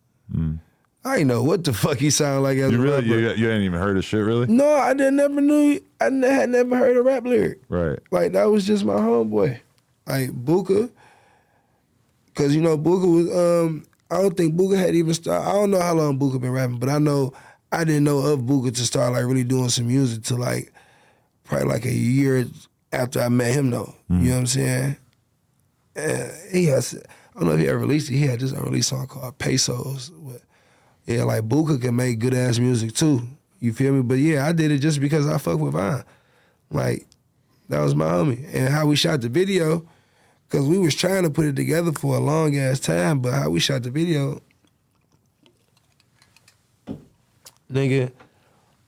I ain't know what the fuck he sounded like as You a really rapper. you, you hadn't even heard his shit really? No, I didn't never knew. I had never heard a rap lyric. Right. Like that was just my homeboy, like Booka. Cause you know Booka was. Um, I don't think Booka had even started. I don't know how long Booka been rapping, but I know I didn't know of Booka to start like really doing some music till like probably like a year after I met him though. You know what I'm saying? Uh, he has. I don't know if he ever released it. He had this unreleased song called Pesos. But yeah, like Booka can make good ass music too. You feel me? But yeah, I did it just because I fuck with Von. Like that was my homie. And how we shot the video, because we was trying to put it together for a long ass time, but how we shot the video, nigga,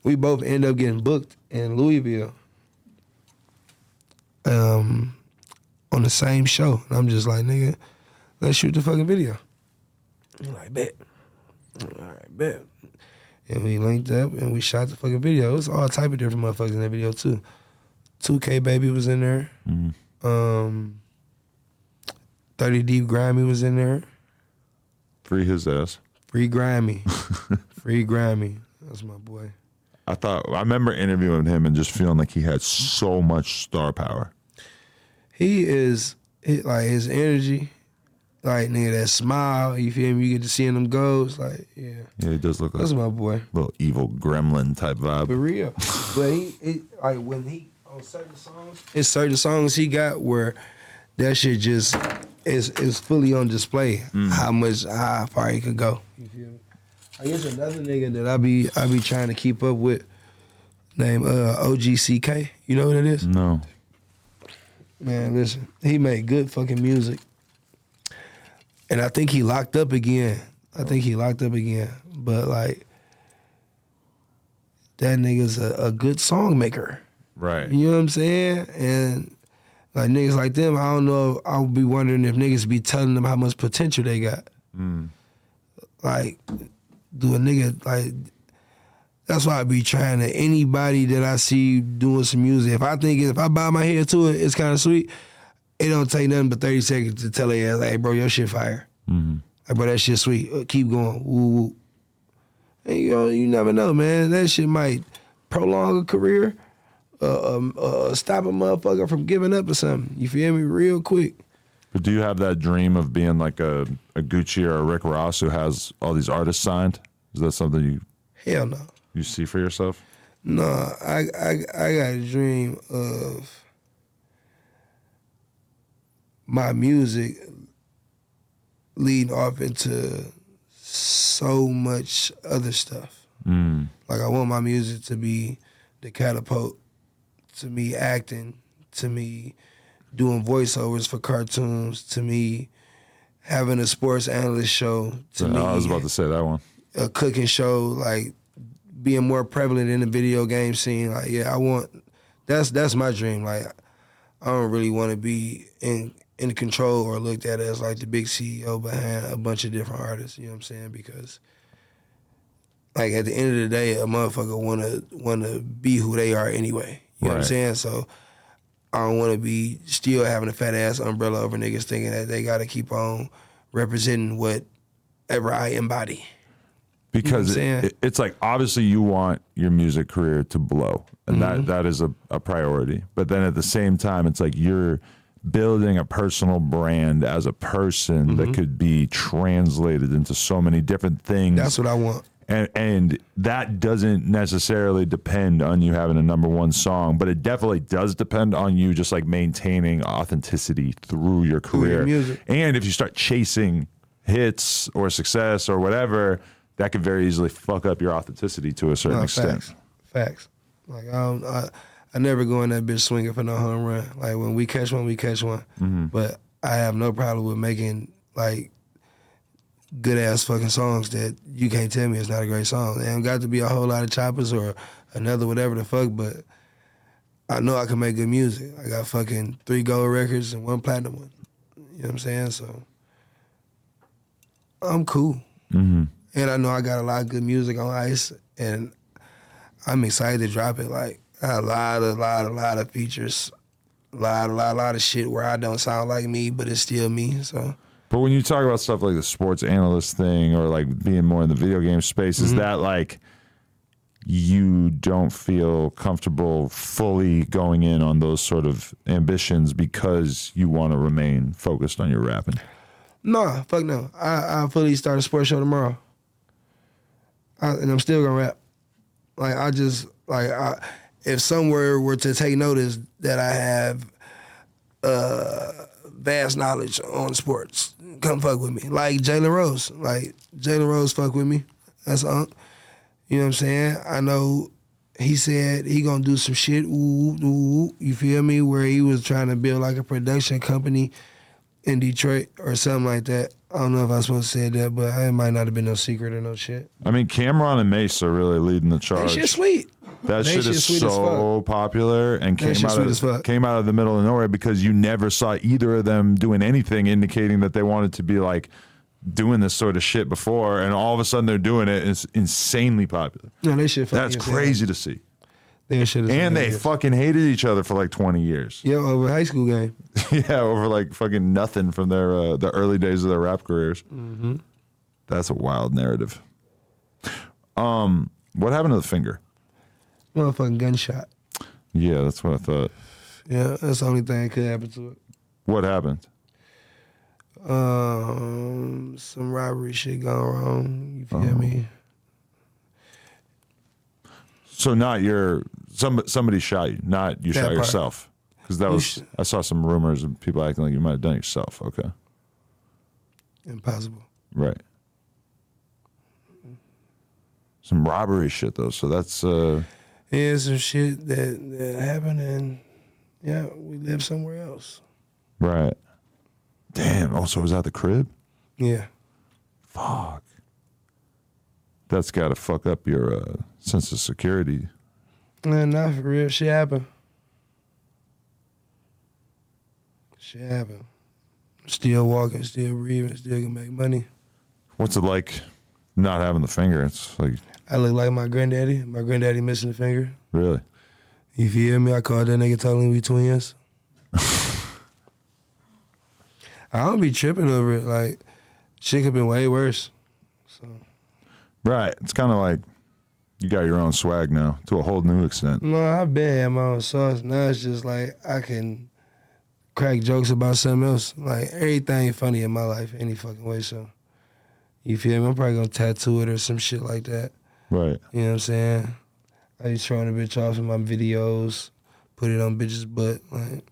we both end up getting booked in Louisville. Um, on the same show. And I'm just like, nigga, let's shoot the fucking video. I'm like, bet. All right, bet. And we linked up and we shot the fucking video. It was all type of different motherfuckers in that video too. 2K Baby was in there. Um, 30 Deep Grimey was in there. Free his ass. Free Grimey. Free Grimey. That's my boy. I thought I remember interviewing him and just feeling like he had so much star power. He is he, like his energy, like nigga that smile. You feel me? You get to seeing them goes. Like yeah, Yeah, he does look like that's my boy. little evil gremlin type vibe. For real. but he, he like when he on certain songs, it's certain songs he got where that shit just is is fully on display. Mm. How much how far he could go. You feel me? I guess another nigga that I be I be trying to keep up with, named uh, OGCK. You know what it is? No. Man, listen, he made good fucking music. And I think he locked up again. I think he locked up again. But like that nigga's a, a good song maker. Right. You know what I'm saying? And like niggas like them, I don't know. I would be wondering if niggas be telling them how much potential they got. Like, do a nigga like? That's why I be trying to anybody that I see doing some music. If I think if I buy my head to it, it's kind of sweet. It don't take nothing but thirty seconds to tell ass, like, hey, bro, your shit fire. Like, bro, that shit sweet. Uh, keep going. Woo woo. And you know, you never know, man. That shit might prolong a career, uh, um, uh, stop a motherfucker from giving up or something. You feel me? Real quick. But do you have that dream of being like a, a Gucci or a Rick Ross who has all these artists signed? Is that something you, Hell no. you see for yourself? No, I I I got a dream of my music leading off into so much other stuff. Hmm. Like I want my music to be the catapult to me acting, to me doing voiceovers for cartoons, to me having a sports analyst show, to me I was about to say that one. a cooking show, like being more prevalent in the video game scene. Like, yeah, I want that's that's my dream. Like, I don't really want to be in in control or looked at as like the big CEO behind a bunch of different artists. You know what I'm saying? Because like at the end of the day, a motherfucker wanna wanna be who they are anyway. You know what I'm saying? So I don't want to be still having a fat ass umbrella over niggas thinking that they got to keep on representing whatever I embody. because saying? it, it- it's like obviously you want your music career to blow and Mm-hmm. that that is a, a priority but then at the same time it's like you're building a personal brand as a person Mm-hmm. that could be translated into so many different things That's what I want. And and that doesn't necessarily depend on you having a number one song but it definitely does depend on you just like maintaining authenticity through your your career music. and if you start chasing hits or success or whatever that could very easily fuck up your authenticity to a certain No, extent facts. Facts. Like I don't, I, I never go in that bitch swinging for no home run. Like when we catch one, we catch one. Mm-hmm. But I have no problem with making like good ass fucking songs that you can't tell me it's not a great song. It ain't got to be a whole lot of choppers or another whatever the fuck. But I know I can make good music. I got fucking three gold records and one platinum one. You know what I'm saying? So I'm cool. mm-hmm. And I know I got a lot of good music on ice, and I'm excited to drop it. Like a lot, a lot, a lot of features, a lot, a lot, a lot of shit where I don't sound like me, but it's still me. So but when you talk about stuff like the sports analyst thing or like being more in the video game space Mm-hmm. is that like you don't feel comfortable fully going in on those sort of ambitions because you want to remain focused on your rapping nah, fuck no. I I fully start a sports show tomorrow, I, and I'm still gonna rap. Like I just like I, if somewhere were to take notice that I have uh vast knowledge on sports, come fuck with me. Like Jalen Rose, like Jalen Rose, fuck with me. That's Unc. You know what I'm saying? I know he said he gonna do some shit. Ooh, ooh, you feel me? Where he was trying to build like a production company in Detroit or something like that. I don't know if I was supposed to say that, but it might not have been no secret or no shit. i mean Cam'ron and Mase are really leading the charge. That charge shit sweet. That They shit is sweet as so popular and came out sweet of fuck. came out of the middle of nowhere because you never saw either of them doing anything indicating that they wanted to be like doing this sort of shit before, and all of a sudden they're doing it. And it's insanely popular. No, they shit. That's crazy to see. That shit is And they hilarious. fucking hated each other for like twenty years. Yo, over high school game. yeah, over like fucking nothing from their uh, the early days of their rap careers. Mm-hmm. That's a wild narrative. Um, what happened to the finger? Motherfucking gunshot. Yeah, that's what I thought. Yeah, that's the only thing that could happen to it. What happened? Um, some robbery shit gone wrong. You feel Oh. me? So not your some somebody shot you, not you That shot part. yourself. Because that was sh- I saw some rumors of people acting like you might have done it yourself. Okay, Impossible. right. Some robbery shit though, so that's uh Yeah, some shit that that happened, and yeah, we live somewhere else. right. Damn. Also, was that the crib? Yeah. Fuck. That's got to fuck up your uh, sense of security. Man, not for real. Shit happened. Shit happened. Still walking, still breathing, still can make money. What's it like not having the finger? It's like I look like my granddaddy. My granddaddy missing a finger. really. You feel me? I called that nigga him we twins. I don't be tripping over it. Like, shit could been way worse. So, Right. It's kind of like you got your own swag now to a whole new extent. no, I've been had my own sauce. Now it's just like I can crack jokes about something else. Like, everything funny in my life, any fucking way. So, you feel me? I'm probably gonna tattoo it or some shit like that. Right. You know what I'm saying? I be throwing a bitch off in my videos, put it on bitches' butt. Like,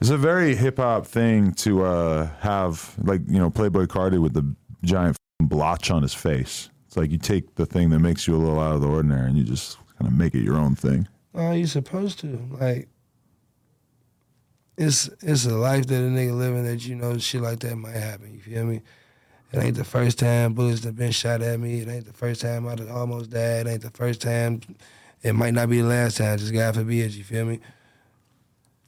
It's a very hip hop thing to uh, have, like, you know, Playboi Carti with the giant blotch on his face. It's like you take the thing that makes you a little out of the ordinary and you just kind of make it your own thing. Oh, you supposed to. Like it's it's a life that a nigga living that you know shit like that might happen. You feel me? It ain't the first time bullets have been shot at me. It ain't the first time I almost died. It ain't the first time. It might not be the last time. Just God forbid, you feel me?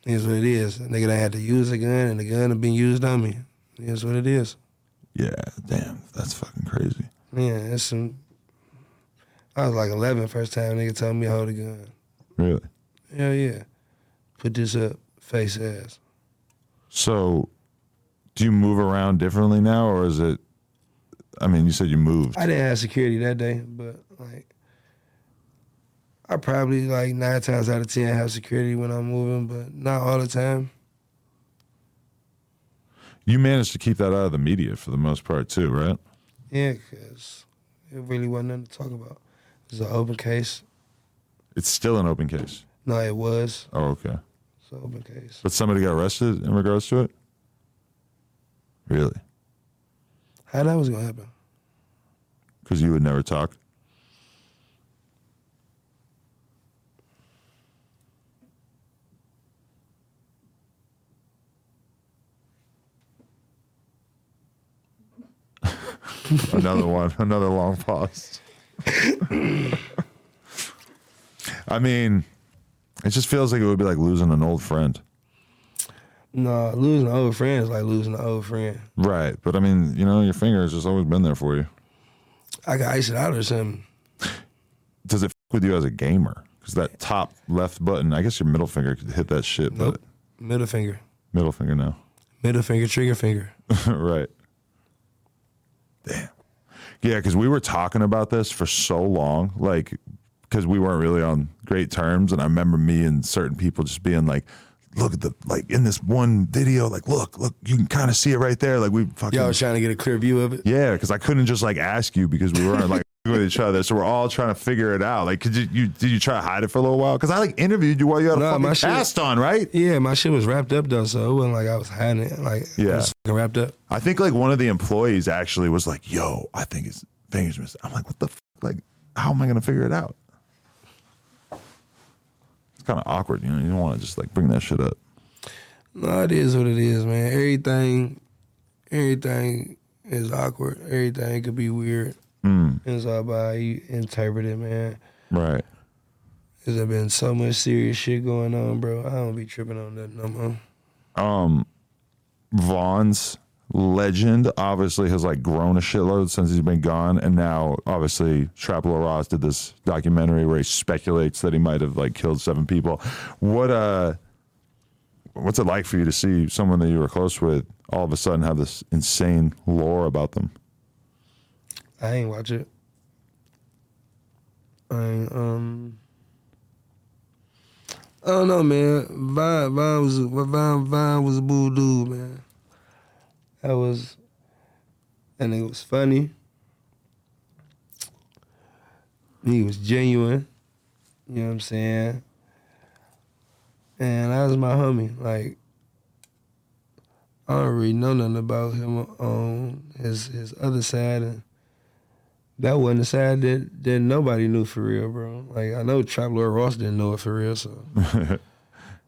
It's what it is. A nigga done had to use a gun, and the gun have been used on me. It's what it is. Yeah, damn, that's fucking crazy. Yeah, it's some. I was like 11 first time nigga told me to hold a gun. Really? Hell yeah. Put this up, face ass. So, do you move around differently now, or is it? I mean, you said you moved. I didn't have security that day, but like, I probably like nine times out of ten have security when I'm moving, but not all the time. You managed to keep that out of the media for the most part too, right? Yeah, because it really wasn't nothing to talk about. It was an open case. It's still an open case. No, it was. Oh, okay. It's an open case. But somebody got arrested in regards to it. Really? How that was gonna happen? Because you would never talk. another one, another long pause. I mean, it just feels like it would be like losing an old friend. No, losing an old friend is like losing an old friend. Right. But I mean, you know, your finger has just always been there for you. I got ice it out or something. Does it f- with you as a gamer? Because that top left button, I guess your middle finger could hit that shit, Nope. but Middle finger. middle finger now. Middle finger, trigger finger. right. Damn. Yeah, because we were talking about this for so long, like, because we weren't really on great terms. And I remember me and certain people just being like, look at the, like, in this one video, like, look, look, you can kind of see it right there. Like, we fucking. Y'all was trying to get a clear view of it. Yeah, because I couldn't just like ask you because we weren't like with each other, so we're all trying to figure it out. Like, could you, you did you try to hide it for a little while? Because I like interviewed you while you had a fucking shit- cast on, right? Yeah, my shit was wrapped up though, so it wasn't like I was hiding it. Like, Yeah. it was wrapped up. I think like one of the employees actually was like, "Yo, I think his fingers missing." I'm like, "What the f-? like? How am I gonna figure it out?" It's kind of awkward, you know. You don't want to just like bring that shit up. No, it is what it is, man. Everything, everything is awkward. Everything could be weird. Mm, It's all about how you interpret it, man. right. Cause there been so much serious shit going on, bro. I don't be tripping on that no more. Um, Von's legend obviously has like grown a shitload since he's been gone, and now obviously Trap Lore Ross did this documentary where he speculates that he might have like killed seven people. What uh, what's it like for you to see someone that you were close with all of a sudden have this insane lore about them? I ain't watch it. I um. I don't know, man. Von, Von was Von, Von was a bull dude, man. That was, and it was funny. He was genuine. You know what I'm saying? And that was my homie. Like, I don't really know nothing about him on his his other side, and that wasn't the side that that nobody knew for real, bro. Like I know Trap Lore Ross didn't know it for real, so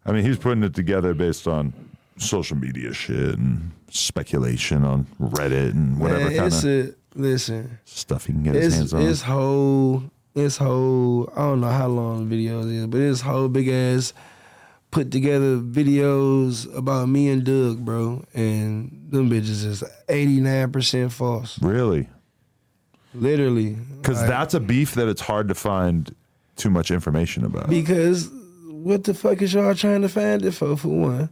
I mean, he's putting it together based on social media shit and speculation on Reddit and whatever kind of listen. stuff he can get his hands on. it's whole it's whole I don't know how long the videos is, but it's whole big ass put together videos about me and Doug, bro, and them bitches is eighty nine percent false, really? literally. Because Like, that's a beef that it's hard to find too much information about. Because what the fuck is y'all trying to find it for? For one,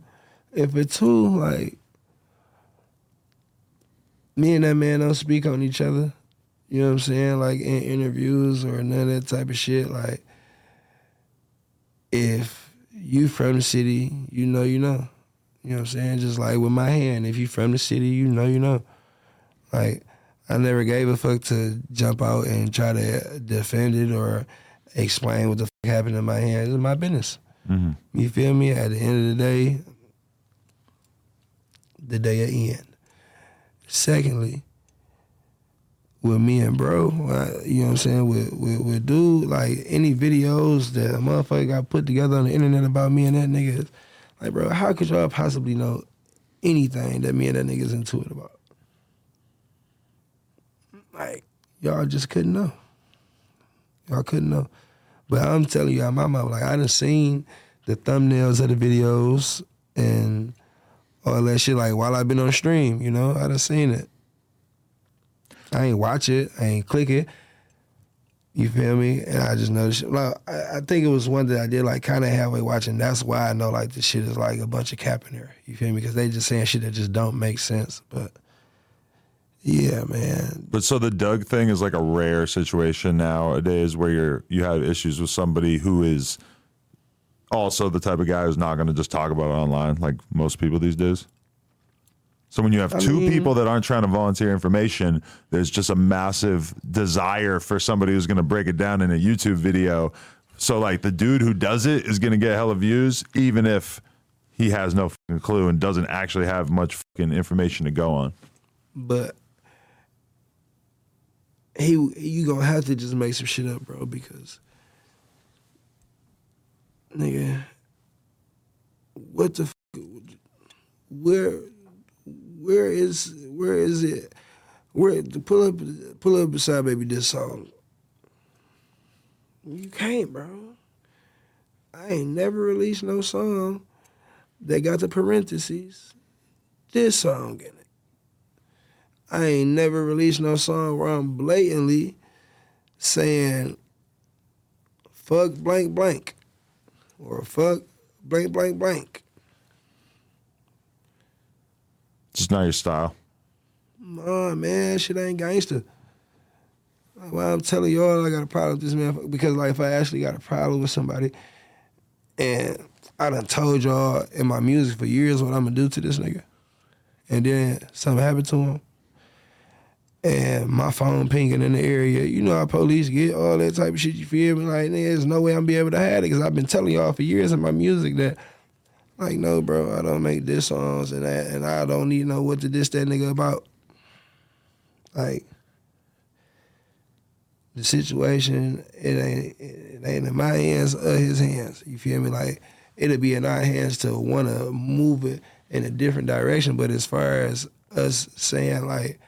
if for two, like me and that man don't speak on each other. You know what I'm saying? Like in interviews or none of that type of shit. Like if you from the city, you know you know. You know what I'm saying? Just like with my hand, if you from the city, you know you know. Like I never gave a fuck to jump out and try to defend it or explain what the fuck happened in my hand. It's my business. Mhm. You feel me? At the end of the day, the day at end. Secondly, with me and bro, I- you know what I'm saying? With, with with dude, like any videos that a motherfucker got put together on the internet about me and that nigga, like bro, how could y'all possibly know anything that me and that nigga's into it about? Like y'all just couldn't know. Y'all couldn't know. But I'm telling you, out my mouth, like I done seen the thumbnails of the videos and all that shit. Like while I've been on stream, you know, I done seen it. I ain't watch it. I ain't click it. You feel me? And I just noticed. Like, I, I think it was one that I did like kind of halfway watching. That's why I know like this shit is like a bunch of cap in there. You feel me? Because they just saying shit that just don't make sense. But yeah, man. But so the Doug thing is like a rare situation nowadays where you're you have issues with somebody who is also the type of guy who's not going to just talk about it online like most people these days. So when you have I two mean- people that aren't trying to volunteer information, there's just a massive desire for somebody who's going to break it down in a YouTube video. So like the dude who does it is going to get hella views, even if he has no fucking clue and doesn't actually have much fucking information to go on. But he you gonna have to just make some shit up, bro, because nigga, what the f- where where is where is it? Where to pull up pull up beside baby this song. You can't, bro. I ain't never released no song that got the parentheses. This song in it. I ain't never released no song where I'm blatantly saying fuck blank blank or fuck blank blank blank. Just not your style. Nah, man, shit ain't gangster. Well, I'm telling y'all, I got a problem with this man because, like, if I actually got a problem with somebody, and I done told y'all in my music for years what I'm gonna do to this nigga, and then something happened to him, and my phone pinging in the area, you know how police get all that type of shit. You feel me? Like, there's no way I'm be able to have it because I've been telling y'all for years in my music that. Like, no, bro, I don't make diss songs and and I don't need to know what to diss that nigga about. Like, the situation, it ain't it ain't in my hands or his hands. You feel me? Like, it'll be in our hands to want to move it in a different direction. But as far as us saying like,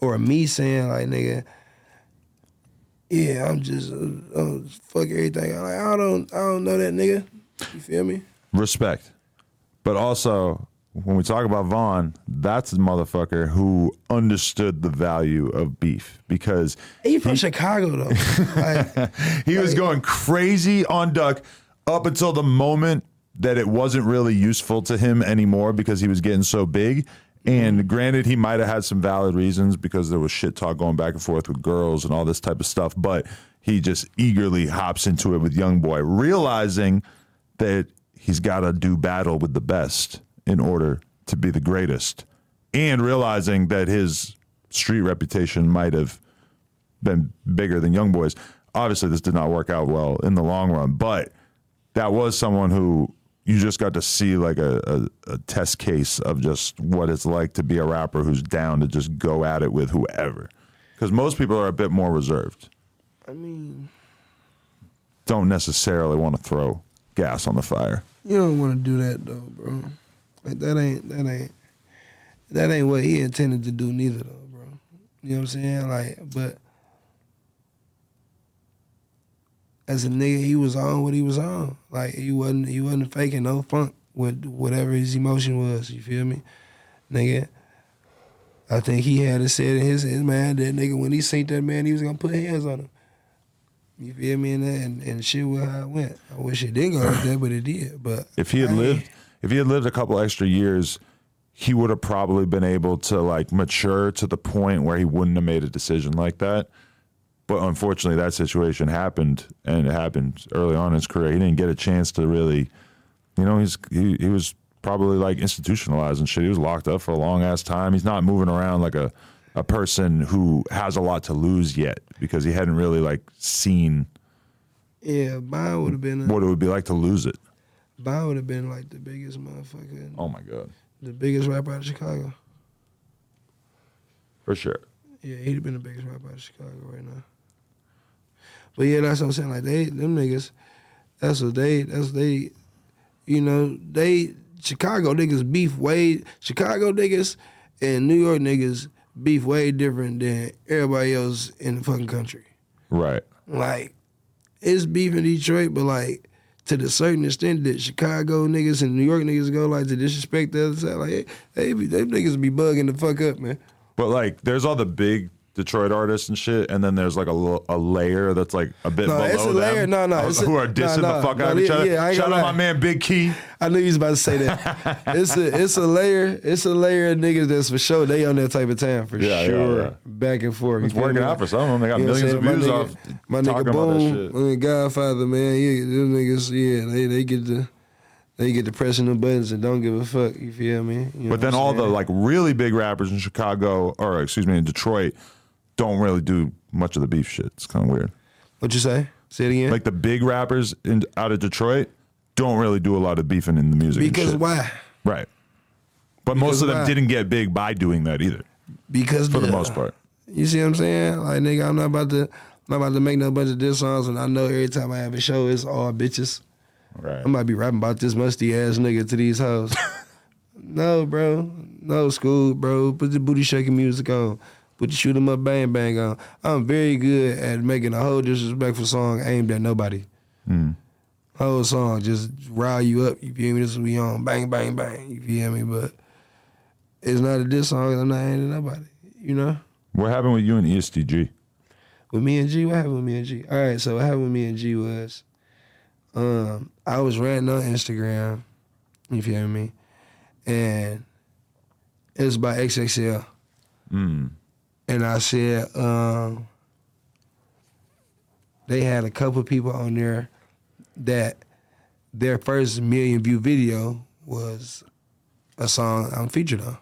or me saying like, nigga, yeah, I'm just uh, uh, fuck everything. I'm like, I don't, I don't know that nigga. You feel me? respect. But also, when we talk about Von, that's the motherfucker who understood the value of beef because He from Chicago though. like, he was going crazy on Duck up until the moment that it wasn't really useful to him anymore because he was getting so big. And granted, he might have had some valid reasons because there was shit talk going back and forth with girls and all this type of stuff, but he just eagerly hops into it with Young Boy, realizing that he's got to do battle with the best in order to be the greatest, and realizing that his street reputation might have been bigger than Young Boys. Obviously, this did not work out well in the long run, but that was someone who you just got to see like a, a, a test case of just what it's like to be a rapper who's down to just go at it with whoever. Because most people are a bit more reserved, I mean, don't necessarily want to throw gas on the fire. you don't want to do that though, bro. Like that ain't that ain't that ain't what he intended to do neither though, bro. You know what I'm saying? Like, but as a nigga, he was on what he was on. Like he wasn't he wasn't faking no funk with whatever his emotion was. You feel me, nigga? I think he had it said in his, his mind that nigga when he seen that man, he was gonna put hands on him. You feel me? And that, and, and shit was how it went. I wish it didn't go like that, but it did. But If he had I lived, if he had lived a couple extra years, he would have probably been able to like mature to the point where he wouldn't have made a decision like that. But unfortunately, that situation happened, and it happened early on in his career. He didn't get a chance to really, you know, he's he, he was probably like institutionalized and shit. He was locked up for a long ass time. He's not moving around like a a person who has a lot to lose yet because he hadn't really like seen Yeah, Von would have been a, what it would be like to lose it. Von would have been like the biggest motherfucker, Oh my god, the biggest rapper out of Chicago. for sure. Yeah, he'd have been the biggest rapper out of Chicago right now. But yeah, that's what I'm saying. Like they, them niggas, that's what they, that's what they, you know, they Chicago niggas beef way. Chicago niggas and New York niggas beef way different than everybody else in the fucking country. Right. Like, it's beef in Detroit, but like to the certain extent that Chicago niggas and New York niggas go like to disrespect the other side, like hey, they they niggas be bugging the fuck up, man. But like, there's all the big Detroit artists and shit, and then there's like a, a layer that's like a bit No, below it's a layer- them, no, no, it's a- who are dissing no, the fuck no, out of each other. yeah, Shout out my man Big Key. I knew you was about to say that. it's a it's a layer it's a layer of niggas that's for sure they on that type of time for Yeah, sure. yeah. Back and forth. It's working out for some of them. They got You know what I'm millions of views my off my nigga Boom, shit. my Godfather, man, yeah, them niggas, yeah, they they get the they get to pressing the buttons and don't give a fuck. You feel me? You know But then all the like really big rappers in Chicago, or excuse me, in Detroit, don't really do much of the beef shit. It's kind of weird. What'd you say? Say it again. Like the big rappers in out of Detroit don't really do a lot of beefing in the music. because why? Right. But most Because of them why? didn't get big by doing that either, Because for the most part. You see what I'm saying? Like nigga, I'm not about to I'm not about to make no bunch of diss songs, and I know every time I have a show, it's all bitches. Right. I might be rapping about this musty ass nigga to these hoes. no, bro. No school, bro. Put the booty shaking music on. Put the shoot 'em up bang bang on. I'm very good at making a whole disrespectful song aimed at nobody. Whole song just rile you up. You feel me? This will be on bang bang bang. You feel me? But it's not a diss song. I'm not aimed at nobody. You know. What happened with you and EST Gee? With me and G, what happened with me and G? All right, so what happened with me and G was, um, I was ranting on Instagram, you feel me, and it was about XXL, Mm. And I said, um, they had a couple people on there that their first million view video was a song I'm featured on.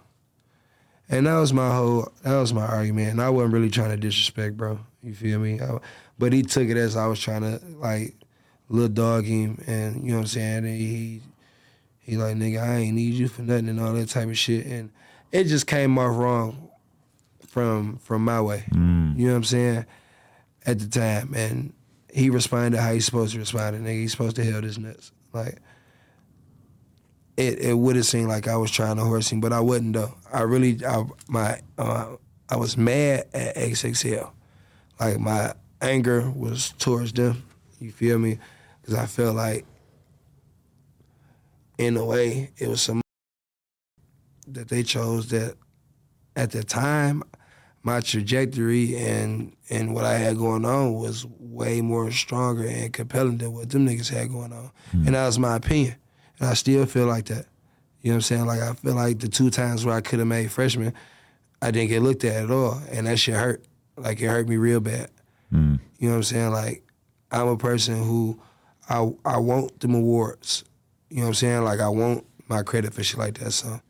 And that was my whole, that was my argument. And I wasn't really trying to disrespect, bro. You feel me? I- but he took it as I was trying to, like, little dog him. And, you know what I'm saying? And he, he like, nigga, I ain't need you for nothing and all that type of shit. And it just came off wrong from from my way. You know what I'm saying? At the time. And he responded how he's supposed to respond. And nigga, he's supposed to held his nuts. Like, it, it would have seemed like I was trying to horse him, but I wasn't though. I really, I, my, uh, I was mad at XXL. Like my anger was towards them. You feel me? Because I felt like, in a way, it was some that they chose that at the time, my trajectory and and what I had going on was way more stronger and compelling than what them niggas had going on. Hmm. And that was my opinion. And I still feel like that. You know what I'm saying? Like I feel like the two times where I could have made freshman, I didn't get looked at at all. And that shit hurt. Like it hurt me real bad. Hmm. You know what I'm saying? Like I'm a person who I I want them awards. You know what I'm saying? Like I want my credit for shit like that. So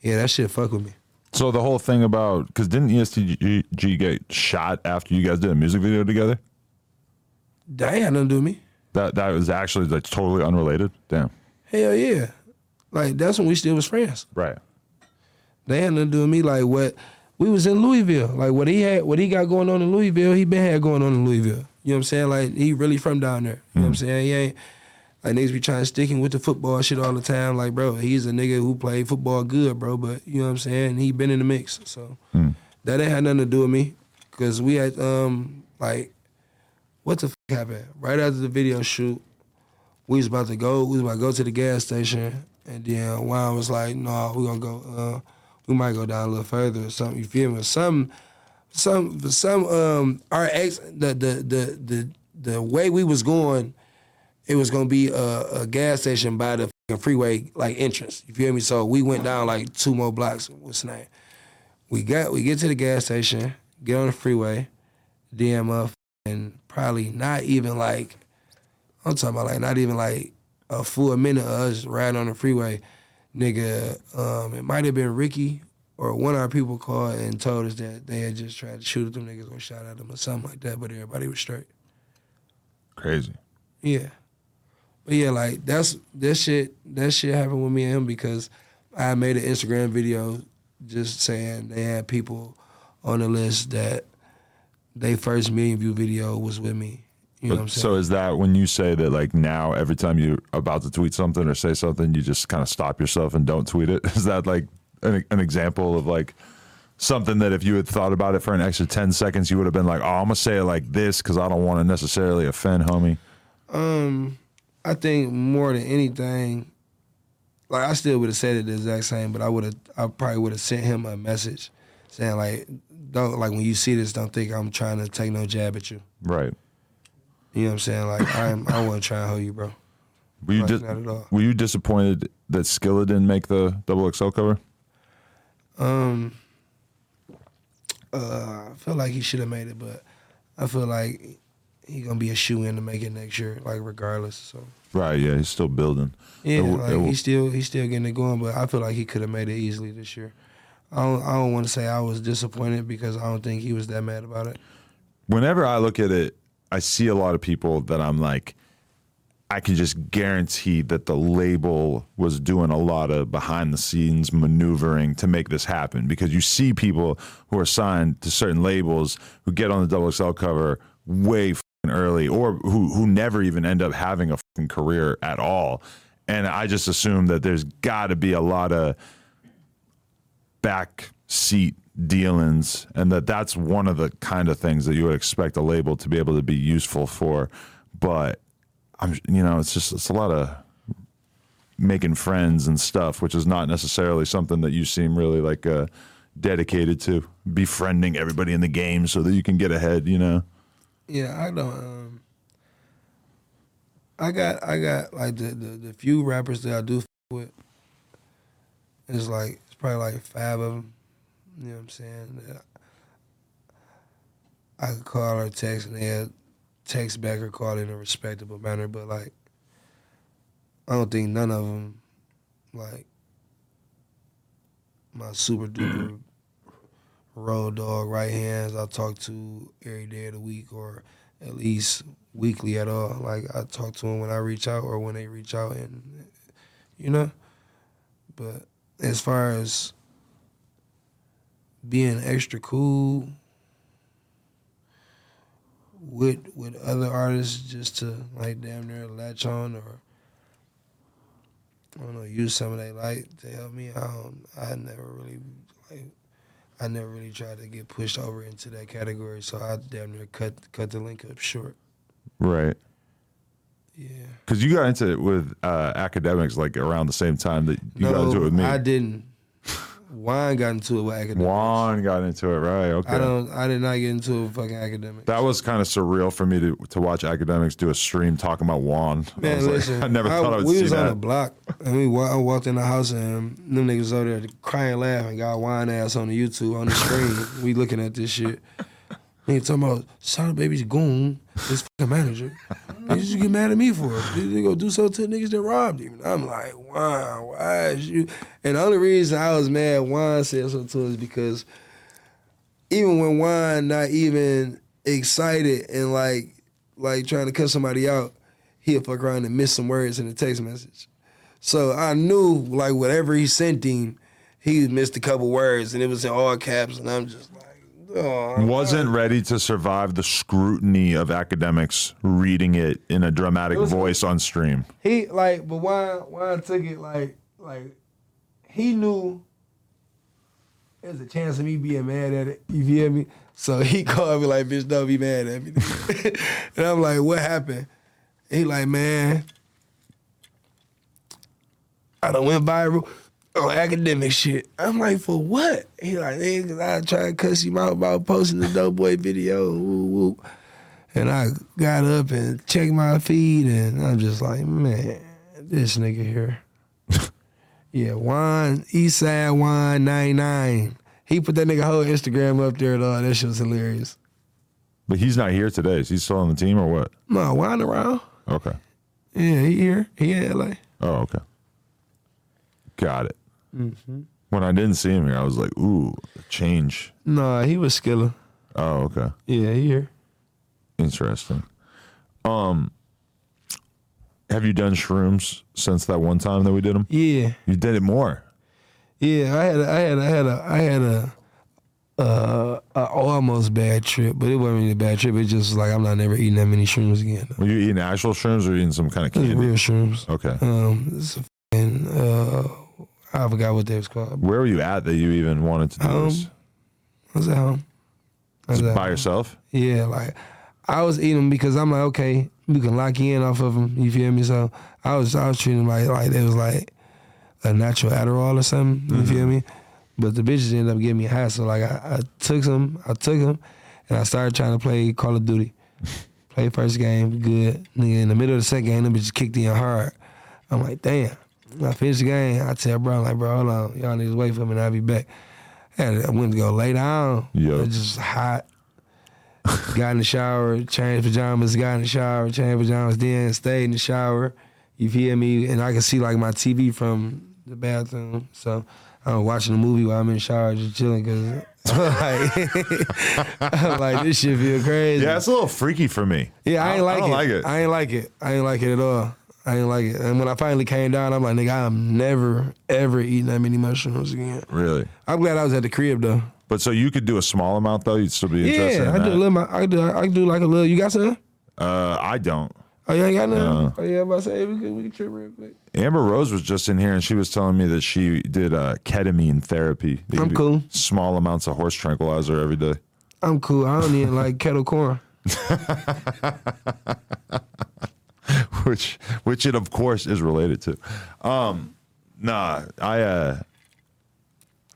yeah, that shit fuck with me. So the whole thing about because didn't EST Gee get shot after you guys did a music video together? That had nothing to do with me. That that was actually like totally unrelated. Damn. Hell yeah. Like that's when we still was friends. Right. They had nothing to do with me. Like what we was in Louisville. Like what he had what he got going on in Louisville, he been had going on in Louisville. You know what I'm saying? Like he really from down there. You know what I'm hmm. saying? He ain't like niggas be trying to stick him with the football shit all the time. Like, bro, he's a nigga who played football good, bro. But you know what I'm saying? He been in the mix. So that ain't had nothing to do with me. Cause we had um like what the fuck happened? Right after the video shoot, we was about to go, we was about to go to the gas station, and then Juan was like, no, we gonna go, uh, we might go down a little further or something, you feel me? Some, some, some, um, our ex, the, the, the, the, the way we was going, it was gonna be a, a gas station by the fucking freeway, like entrance, you feel me? So we went down like two more blocks, what's the name? We got, we get to the gas station, get on the freeway, DM up, and probably not even like, I'm talking about like not even like a full minute of us riding on the freeway, nigga. Um, it might have been Ricky or one of our people called and told us that they had just tried to shoot at them niggas or shot at them or something like that, but everybody was straight. Crazy. Yeah. But yeah, like that's that shit that shit happened with me and him because I made an Instagram video just saying they had people on the list that they first million view video was with me. You know what I'm saying? so is that when you say that like now every time you're about to tweet something or say something, you just kind of stop yourself and don't tweet it? Is that like an, an example of like Something that if you had thought about it for an extra 10 seconds, you would have been like, oh, I'm going to say it like this because I don't want to necessarily offend homie. Um, I think more than anything, like I still would have said it the exact same, but I would have, I probably would have sent him a message saying like, don't like when you see this, don't think I'm trying to take no jab at you. Right. You know what I'm saying? Like I'm, I wasn't trying to hold you, bro. Were you, Like, dis- not at all. were you disappointed that Skilla didn't make the double XL cover? Um, uh, I feel like he should have made it, but I feel like he gonna be a shoe in to make it next year, like regardless. So Right. Yeah. He's still building. yeah, It like it he's still he's still getting it going, but I feel like he could have made it easily this year. I don't I don't want to say I was disappointed because I don't think he was that mad about it. whenever I look at it, I see a lot of people that I'm like, I can just guarantee that the label was doing a lot of behind the scenes maneuvering to make this happen because you see people who are signed to certain labels who get on the double XL cover way early or who who never even end up having a fucking career at all. And I just assume that there's got to be a lot of back seat dealings and that that's one of the kind of things that you would expect a label to be able to be useful for but i'm you know it's just it's a lot of making friends and stuff which is not necessarily something that you seem really like uh dedicated to befriending everybody in the game so that you can get ahead you know Yeah, I don't. Um, I got I got like the, the the few rappers that I do f- with. It's like it's probably like five of them. You know what I'm saying? I could call or text and they'll text back or call in a respectable manner, but like I don't think none of them like my super duper road dog right hands I talk to every day of the week or at least weekly at all. Like I talk to them when I reach out or when they reach out and you know. But as far as being extra cool with with other artists just to like damn near latch on or I don't know, use some of their light to help me. I don't I never really I never really tried to get pushed over into that category, so I damn near cut cut the link up short. right Yeah. because you got into it with uh Akademiks like around the same time that you got into it with me I didn't. Wine got into it with Akademiks. juan got into it right okay I don't. I did not get into it with fucking Akademiks. That was kind of surreal for me to to watch Akademiks do a stream talking about Juan. I Man, was like, listen. I never thought I would we see was on the block, and we wa- I walked in the house, and them niggas over there crying, laughing, got wine ass on the YouTube on the screen. we looking at this shit. Nigga talking about Sada Baby's goon, his fucking manager. Did you get mad at me for? Did you go do something to niggas that robbed him? I'm like, wow, why is you? And the only reason I was mad Juan said something to us is because even when Juan not even excited and like like trying to cut somebody out, he'll fuck around and miss some words in the text message. So I knew like whatever he sent him, he missed a couple words and it was in all caps, and I'm just oh, Wasn't ready to survive the scrutiny of Akademiks reading it in a dramatic voice on stream. he like, but why? Why I took it like like he knew there's a chance of me being mad at it. You feel me? So he called me like, "Bitch, don't be mad at me." and I'm like, "What happened?" He like, "Man, I done went viral on academic shit." I'm like, "For what?" He like, "Nigga, I tried to cuss him out about posting the dope boy video." Woo, woo. And I got up and checked my feed, and I'm just like, man, this nigga here. yeah, Wine, Eastside Wine 99. He put that nigga whole Instagram up there, though. That shit was hilarious. But he's not here today. Is he still on the team or what? No, Wine around. Okay. Yeah, he here. He in LA. Oh, okay. Got it. Mm-hmm. When I didn't see him here, I was like, ooh, change. No, he was skiller. Oh, okay. Yeah, he here. Interesting. Um, have you done shrooms since that one time that we did them? Yeah, You did it more. yeah. I had, a, I had, a, I had a, I had a, uh, a almost bad trip, but it wasn't really a bad trip. It just was like I'm not never eating that many shrooms again. Were you eating actual shrooms or eating some kind of candy? real shrooms. Okay. Um, it's a fucking, uh, I forgot what they was called. Where were you at that you even wanted to do this? I was at home. I was at By home. yourself? Yeah, like I was eating them because I'm like, okay, we can lock in off of them. You feel me? So I was I was treating them like like it was like a natural Adderall or something. You mm-hmm. feel me? But the bitches ended up giving me high. So like I, I took some, I took them, and I started trying to play Call of Duty. Play first game, good. Nigga, in the middle of the second game, them bitches kicked in hard. I'm like, damn. I finished the game, I tell bro, I'm like, bro, hold on, y'all need to wait for me, and I'll be back. And I went to go lay down. Yeah. It's just hot. got in the shower, changed pajamas, got in the shower, changed pajamas, then stayed in the shower. You feel me? And I can see like my TV from the bathroom. So I'm watching a movie while I'm in the shower, just chilling because like, I'm like this shit feel crazy. Yeah, it's a little freaky for me. Yeah, I ain't like, don't it. like it. I ain't like it. I ain't like it at all. I ain't like it. And when I finally came down, I'm like, nigga, I'm never ever eating that many mushrooms again. really. I'm glad I was at the crib though. But so you could do a small amount though. You'd still be interested. Yeah, in I do a little. my- I do. I do like a little. You got some? Uh, I don't. Oh, you ain't got none. No. Oh yeah, I'm about to say we could we can trip real quick. Amber Rose was just in here and she was telling me that she did uh, ketamine therapy. They I'm cool. Small amounts of horse tranquilizer every day. I'm cool. I don't even like kettle corn. which which it of course is related to. Um, nah, I uh,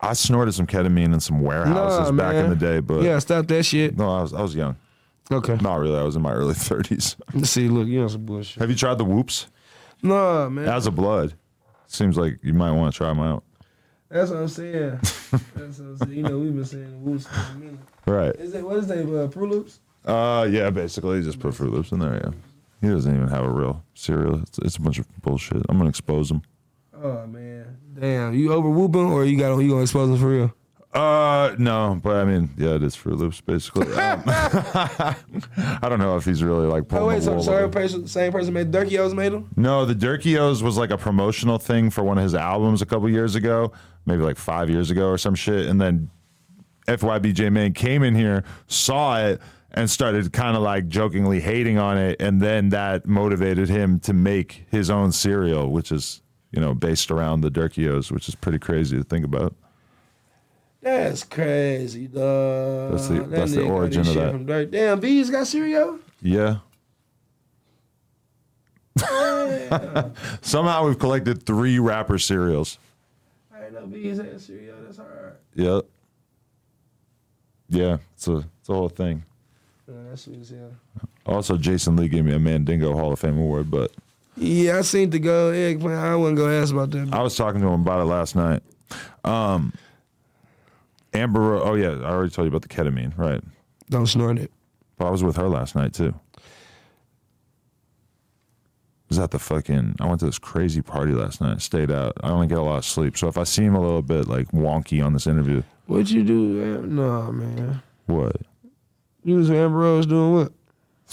I snorted some ketamine in some warehouses Nah, back in man. the day, but Yeah, stop that shit. no, I was I was young. Okay. Not really. I was in my early thirties. Let's see. Look, you know some bullshit. Have you tried the whoops? Nah, man. As a blood, seems like you might want to try them out. That's what I'm saying. That's what I'm saying. You know, we've been saying whoops for a minute. Right. Is that what is that? Uh, Fruit Loops? Uh, yeah. Basically, you just put Fruit Loops in there. Yeah. He doesn't even have a real cereal. It's, it's a bunch of bullshit. I'm gonna expose him. Oh man, damn! You over whooping or you got you gonna expose him for real? Uh, no, but I mean, yeah, it is Fruit Loops basically. Um, I don't know if he's really like pulling Oh wait, so the same person, same person made Durkios made them? No, the Durkios was like a promotional thing for one of his albums a couple years ago, maybe like five years ago or some shit. And then FYB J Mane came in here, saw it, and started kind of like jokingly hating on it. And then that motivated him to make his own cereal, which is, you know, based around the Durkios, which is pretty crazy to think about. That's crazy, dog. That's the- That that's the origin of that. From. Damn, V's got cereal. Yeah. Somehow we've collected three rapper cereals. I know V's had cereal. That's hard. Yep. Yeah, it's a it's a whole thing. Man, that's sweet as hell. Also, Jason Lee gave me a Mandingo Hall of Fame award, but Yeah, I seen the go eggplant. I wasn't gonna ask about that. I was talking to him about it last night. Um, Amber, Ro- oh yeah, I already told you about the ketamine, right? Don't snort it. But I was with her last night too. Was at the fucking? I went to this crazy party last night. Stayed out. I only get a lot of sleep, so if I seem a little bit like wonky on this interview, What would you do? Man? No, man. what? You was with Amber Rose doing what?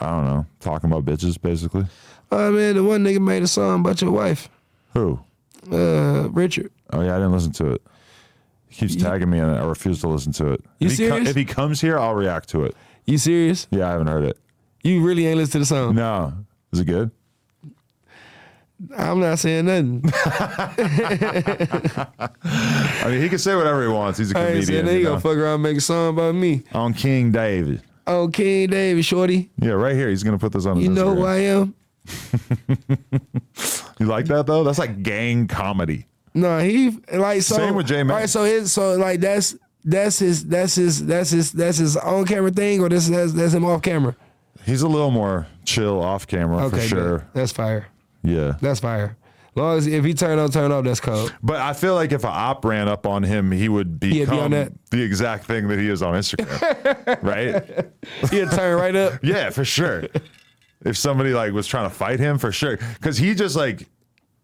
I don't know. Talking about bitches, basically. Oh man, the one nigga made a song about your wife, Who? uh, Richard. Oh yeah, I didn't listen to it. He keeps tagging me, and I refuse to listen to it. You if, he co- serious? if he comes here, I'll react to it. You serious? Yeah, I haven't heard it. You really ain't listened to the song? No, is it good? I'm not saying nothing. I mean, he can say whatever he wants. He's a I ain't comedian. saying nothing. He you gonna fuck around and make a song about me. On King David. Oh, King David, shorty. Yeah, right here. He's gonna put this on. His You know who Instagram. I am? You like that though? That's like gang comedy. No, he like so. Same with J-Man. Right, so his so like that's that's his that's his that's his that's his on camera thing, or this that's that's him off camera. He's a little more chill off camera Okay, for sure. good. that's fire. Yeah. That's fire. long as if he turn on, turn off, that's cold. But I feel like if an op ran up on him, he would be on become that. the exact thing that he is on Instagram. right? He'll turn right up. Yeah, for sure. if somebody like was trying to fight him, for sure. Because he just like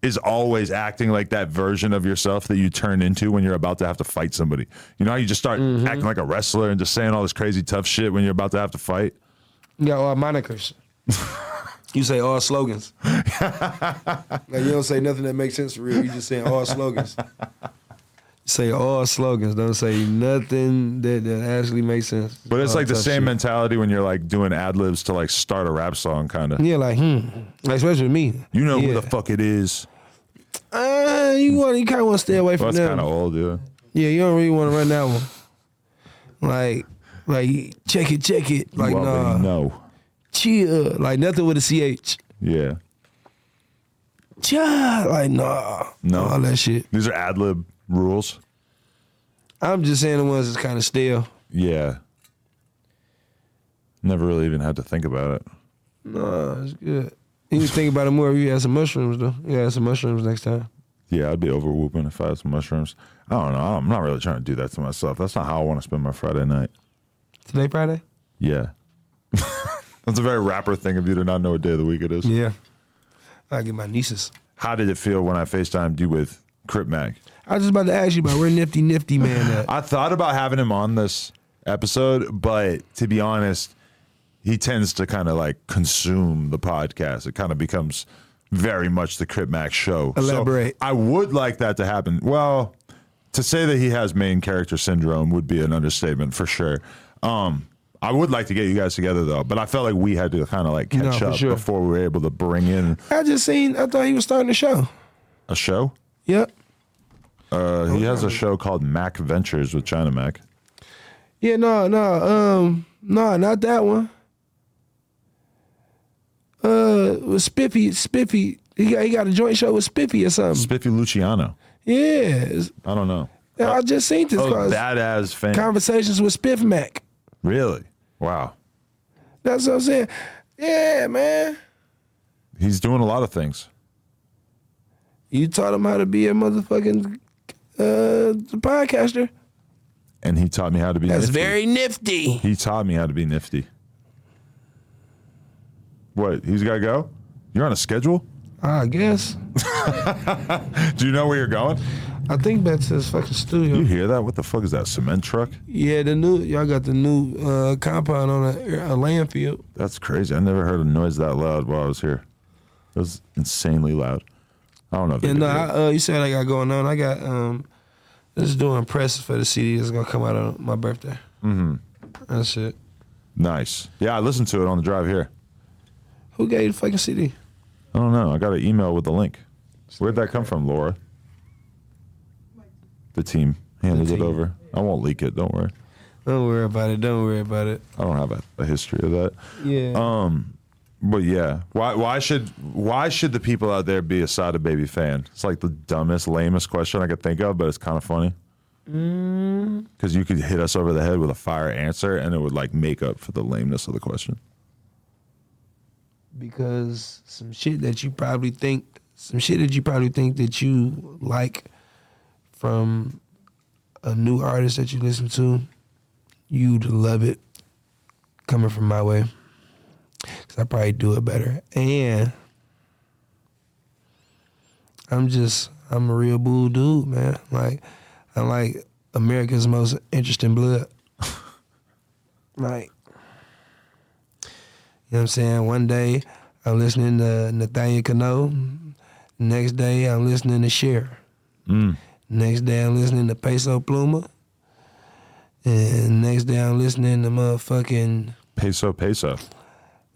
is always acting like that version of yourself that you turn into when you're about to have to fight somebody. You know how you just start Mm-hmm. acting like a wrestler and just saying all this crazy tough shit when you're about to have to fight? All monikers. you say all slogans. like you don't say nothing that makes sense for real. You just saying all slogans. say all slogans. Don't say nothing that, that actually makes sense. But it's All like the same shit. mentality when you're like doing ad libs to like start a rap song, kind of. Yeah, like hmm. Like, especially with me. You know yeah. who the fuck it is. Uh, you want you kind of want to stay away Well, from that's that. kind of one. old, yeah. Yeah, you don't really want to run that one. Like, like check it, check it. Like, You nah, already chill. Like nothing with a ch. Yeah. Chill. Like, nah, No. all that shit. These are ad lib rules. I'm just saying the ones that's kind of stale. Yeah. Never really even had to think about it. Nah, it's good. You to think about it more if you had some mushrooms though. You had some mushrooms next time. Yeah, I'd be over whooping if I had some mushrooms. I don't know. I'm not really trying to do that to myself. That's not how I want to spend my Friday night. Today Friday? Yeah. That's a very rapper thing of you to not know what day of the week it is. Yeah. I get my nieces. How did it feel when I FaceTimed you with Crip Mac? I was just about to ask you about where Nifty Nifty Man at. I thought about having him on this episode, but to be honest, he tends to kind of like consume the podcast. It kind of becomes very much the Crip Mac's show. So Elaborate. I would like that to happen. Well, to say that he has main character syndrome would be an understatement for sure. Um, I would like to get you guys together though, but I felt like we had to kind of like catch No, for up sure. before we were able to bring in I just seen. I thought he was starting the show. a show. Yep. Uh, he has a show called Mac Ventures with China Mac. Yeah. No. No. Um. No. Not that one. Uh. With Spiffy. Spiffy. He got. He got a joint show with Spiffy or something. Spiffy Luciano. yeah. it's- I don't know. I just seen this. Oh, cause that fan. Conversations with Spiff Mac. really? Wow. That's what I'm saying. Yeah, man. He's doing a lot of things. You taught him how to be a motherfucking uh podcaster. And he taught me how to be That's nifty. very nifty. He taught me how to be nifty. What? He's got to go? You're on a schedule? I guess. Do you know where you're going? I think that's his fucking studio. You hear that? What the fuck is that? Cement truck? Yeah, the new y'all got the new uh, compound on a, a landfill. That's crazy. I never heard a noise that loud while I was here. It was insanely loud. I don't know if Yeah, no, I, uh, you said I got going on. I got um, just doing press for the CD that's gonna come out on my birthday. Mm-hmm. That's it. nice. Yeah, I listened to it on the drive here. Who gave you the fucking CD? I don't know. I got an email with the link. Where'd that come from, Laura? The team handed The it team. over. I won't leak it. Don't worry. Don't worry about it. Don't worry about it. I don't have a, a history of that. Yeah. Um, but yeah, why why should why should the people out there be a Sada Baby fan? It's like the dumbest, lamest question I could think of, but it's kind of funny. Because you could hit us over the head with a fire answer, and it would like make up for the lameness of the question. because some shit that you probably think some shit that you probably think that you like from a new artist that you listen to, you'd love it coming from my way. Cause I probably do it better. And I'm just I'm a real bull dude, man. Like I'm like America's most interesting blood. like you know what I'm saying? One day I'm listening to Natanael Cano. Next day I'm listening to Cher. Mm. Next day I'm listening to Peso Pluma. And next day I'm listening to motherfucking Peso, peso.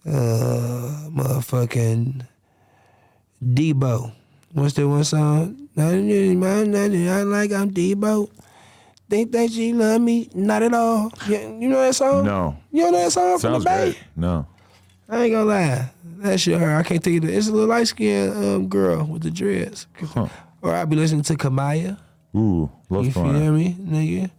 uh motherfucking Debo. What's that one song? Nothing in my- nothing I like I'm Debo. Think that she love me? Not at all. You, know that song? No, You know that song from the Bay? great. No, I ain't gonna lie. That shit hurt. I can't think of it. It's a little light skinned um, girl with the dreads. Huh. Or I'd be listening to Kamaya. Ooh, love You feel fire. me, nigga?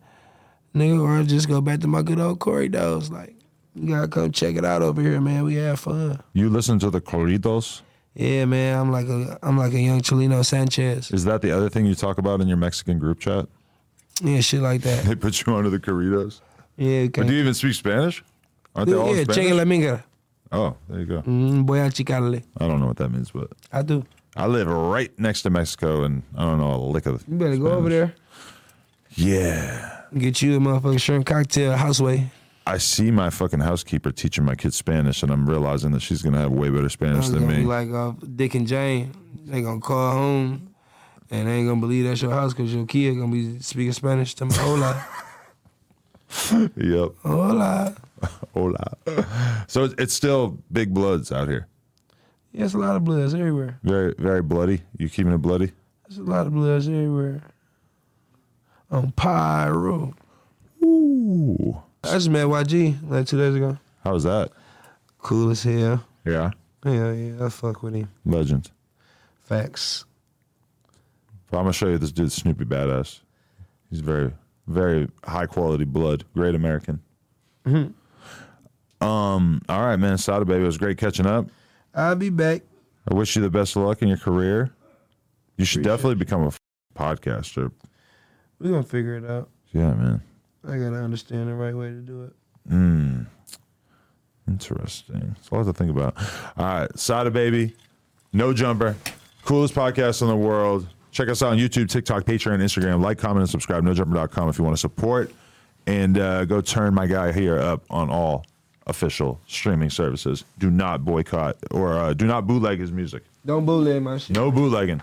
Nigga, or I just go back to my good old corridos. Like, you gotta come check it out over here, man. We have fun. You listen to the corridos? Yeah, man. I'm like a I'm like a young Chalino Sanchez. Is that the other thing you talk about in your Mexican group chat? Yeah, shit like that. They put you under the corridos. Yeah, Or okay. do you even speak Spanish? Aren't they all yeah, in cheque la Spanish? minga. Oh, there you go. Mm, voy a chicarle. I don't know what that means, but I do. I live right next to Mexico, and I don't know a lick of. You better go over there. Yeah, Get you a motherfucking shrimp cocktail houseway. I see my fucking housekeeper teaching my kids Spanish, and I'm realizing that she's gonna have way better Spanish than me. like uh, Dick and Jane. They gonna call home, and they ain't gonna believe that's your house because your kid gonna be speaking Spanish to me. Hola, yep. hola. Hola. So it's still big bloods out here. Yeah, it's a lot of bloods everywhere. Very, very bloody. You keeping it bloody? There's a lot of bloods everywhere. On Pyro. Ooh. I just met YG like two days ago. How was that? Cool as hell. Yeah. Yeah, yeah, I fuck with him. Legend. Facts. I'm gonna show you this dude, Snoopy Badazz. He's very, very high quality blood. Great American. Hmm. Um. All right, man. Sada baby, it was great catching up. I'll be back. I wish you the best of luck in your career. You should definitely become a f- podcaster. We're gonna figure it out. Yeah, man. I gotta understand the right way to do it. Mm. Interesting. It's a lot to think about. All right, Sada baby, no jumper, coolest podcast in the world. Check us out on YouTube, TikTok, Patreon, Instagram. Like, comment, and subscribe. NoJumper.com if you want to support, and uh, go turn my guy here up on all official streaming services. Do not boycott or uh, do not bootleg his music. Don't bootleg my shit. No bootlegging.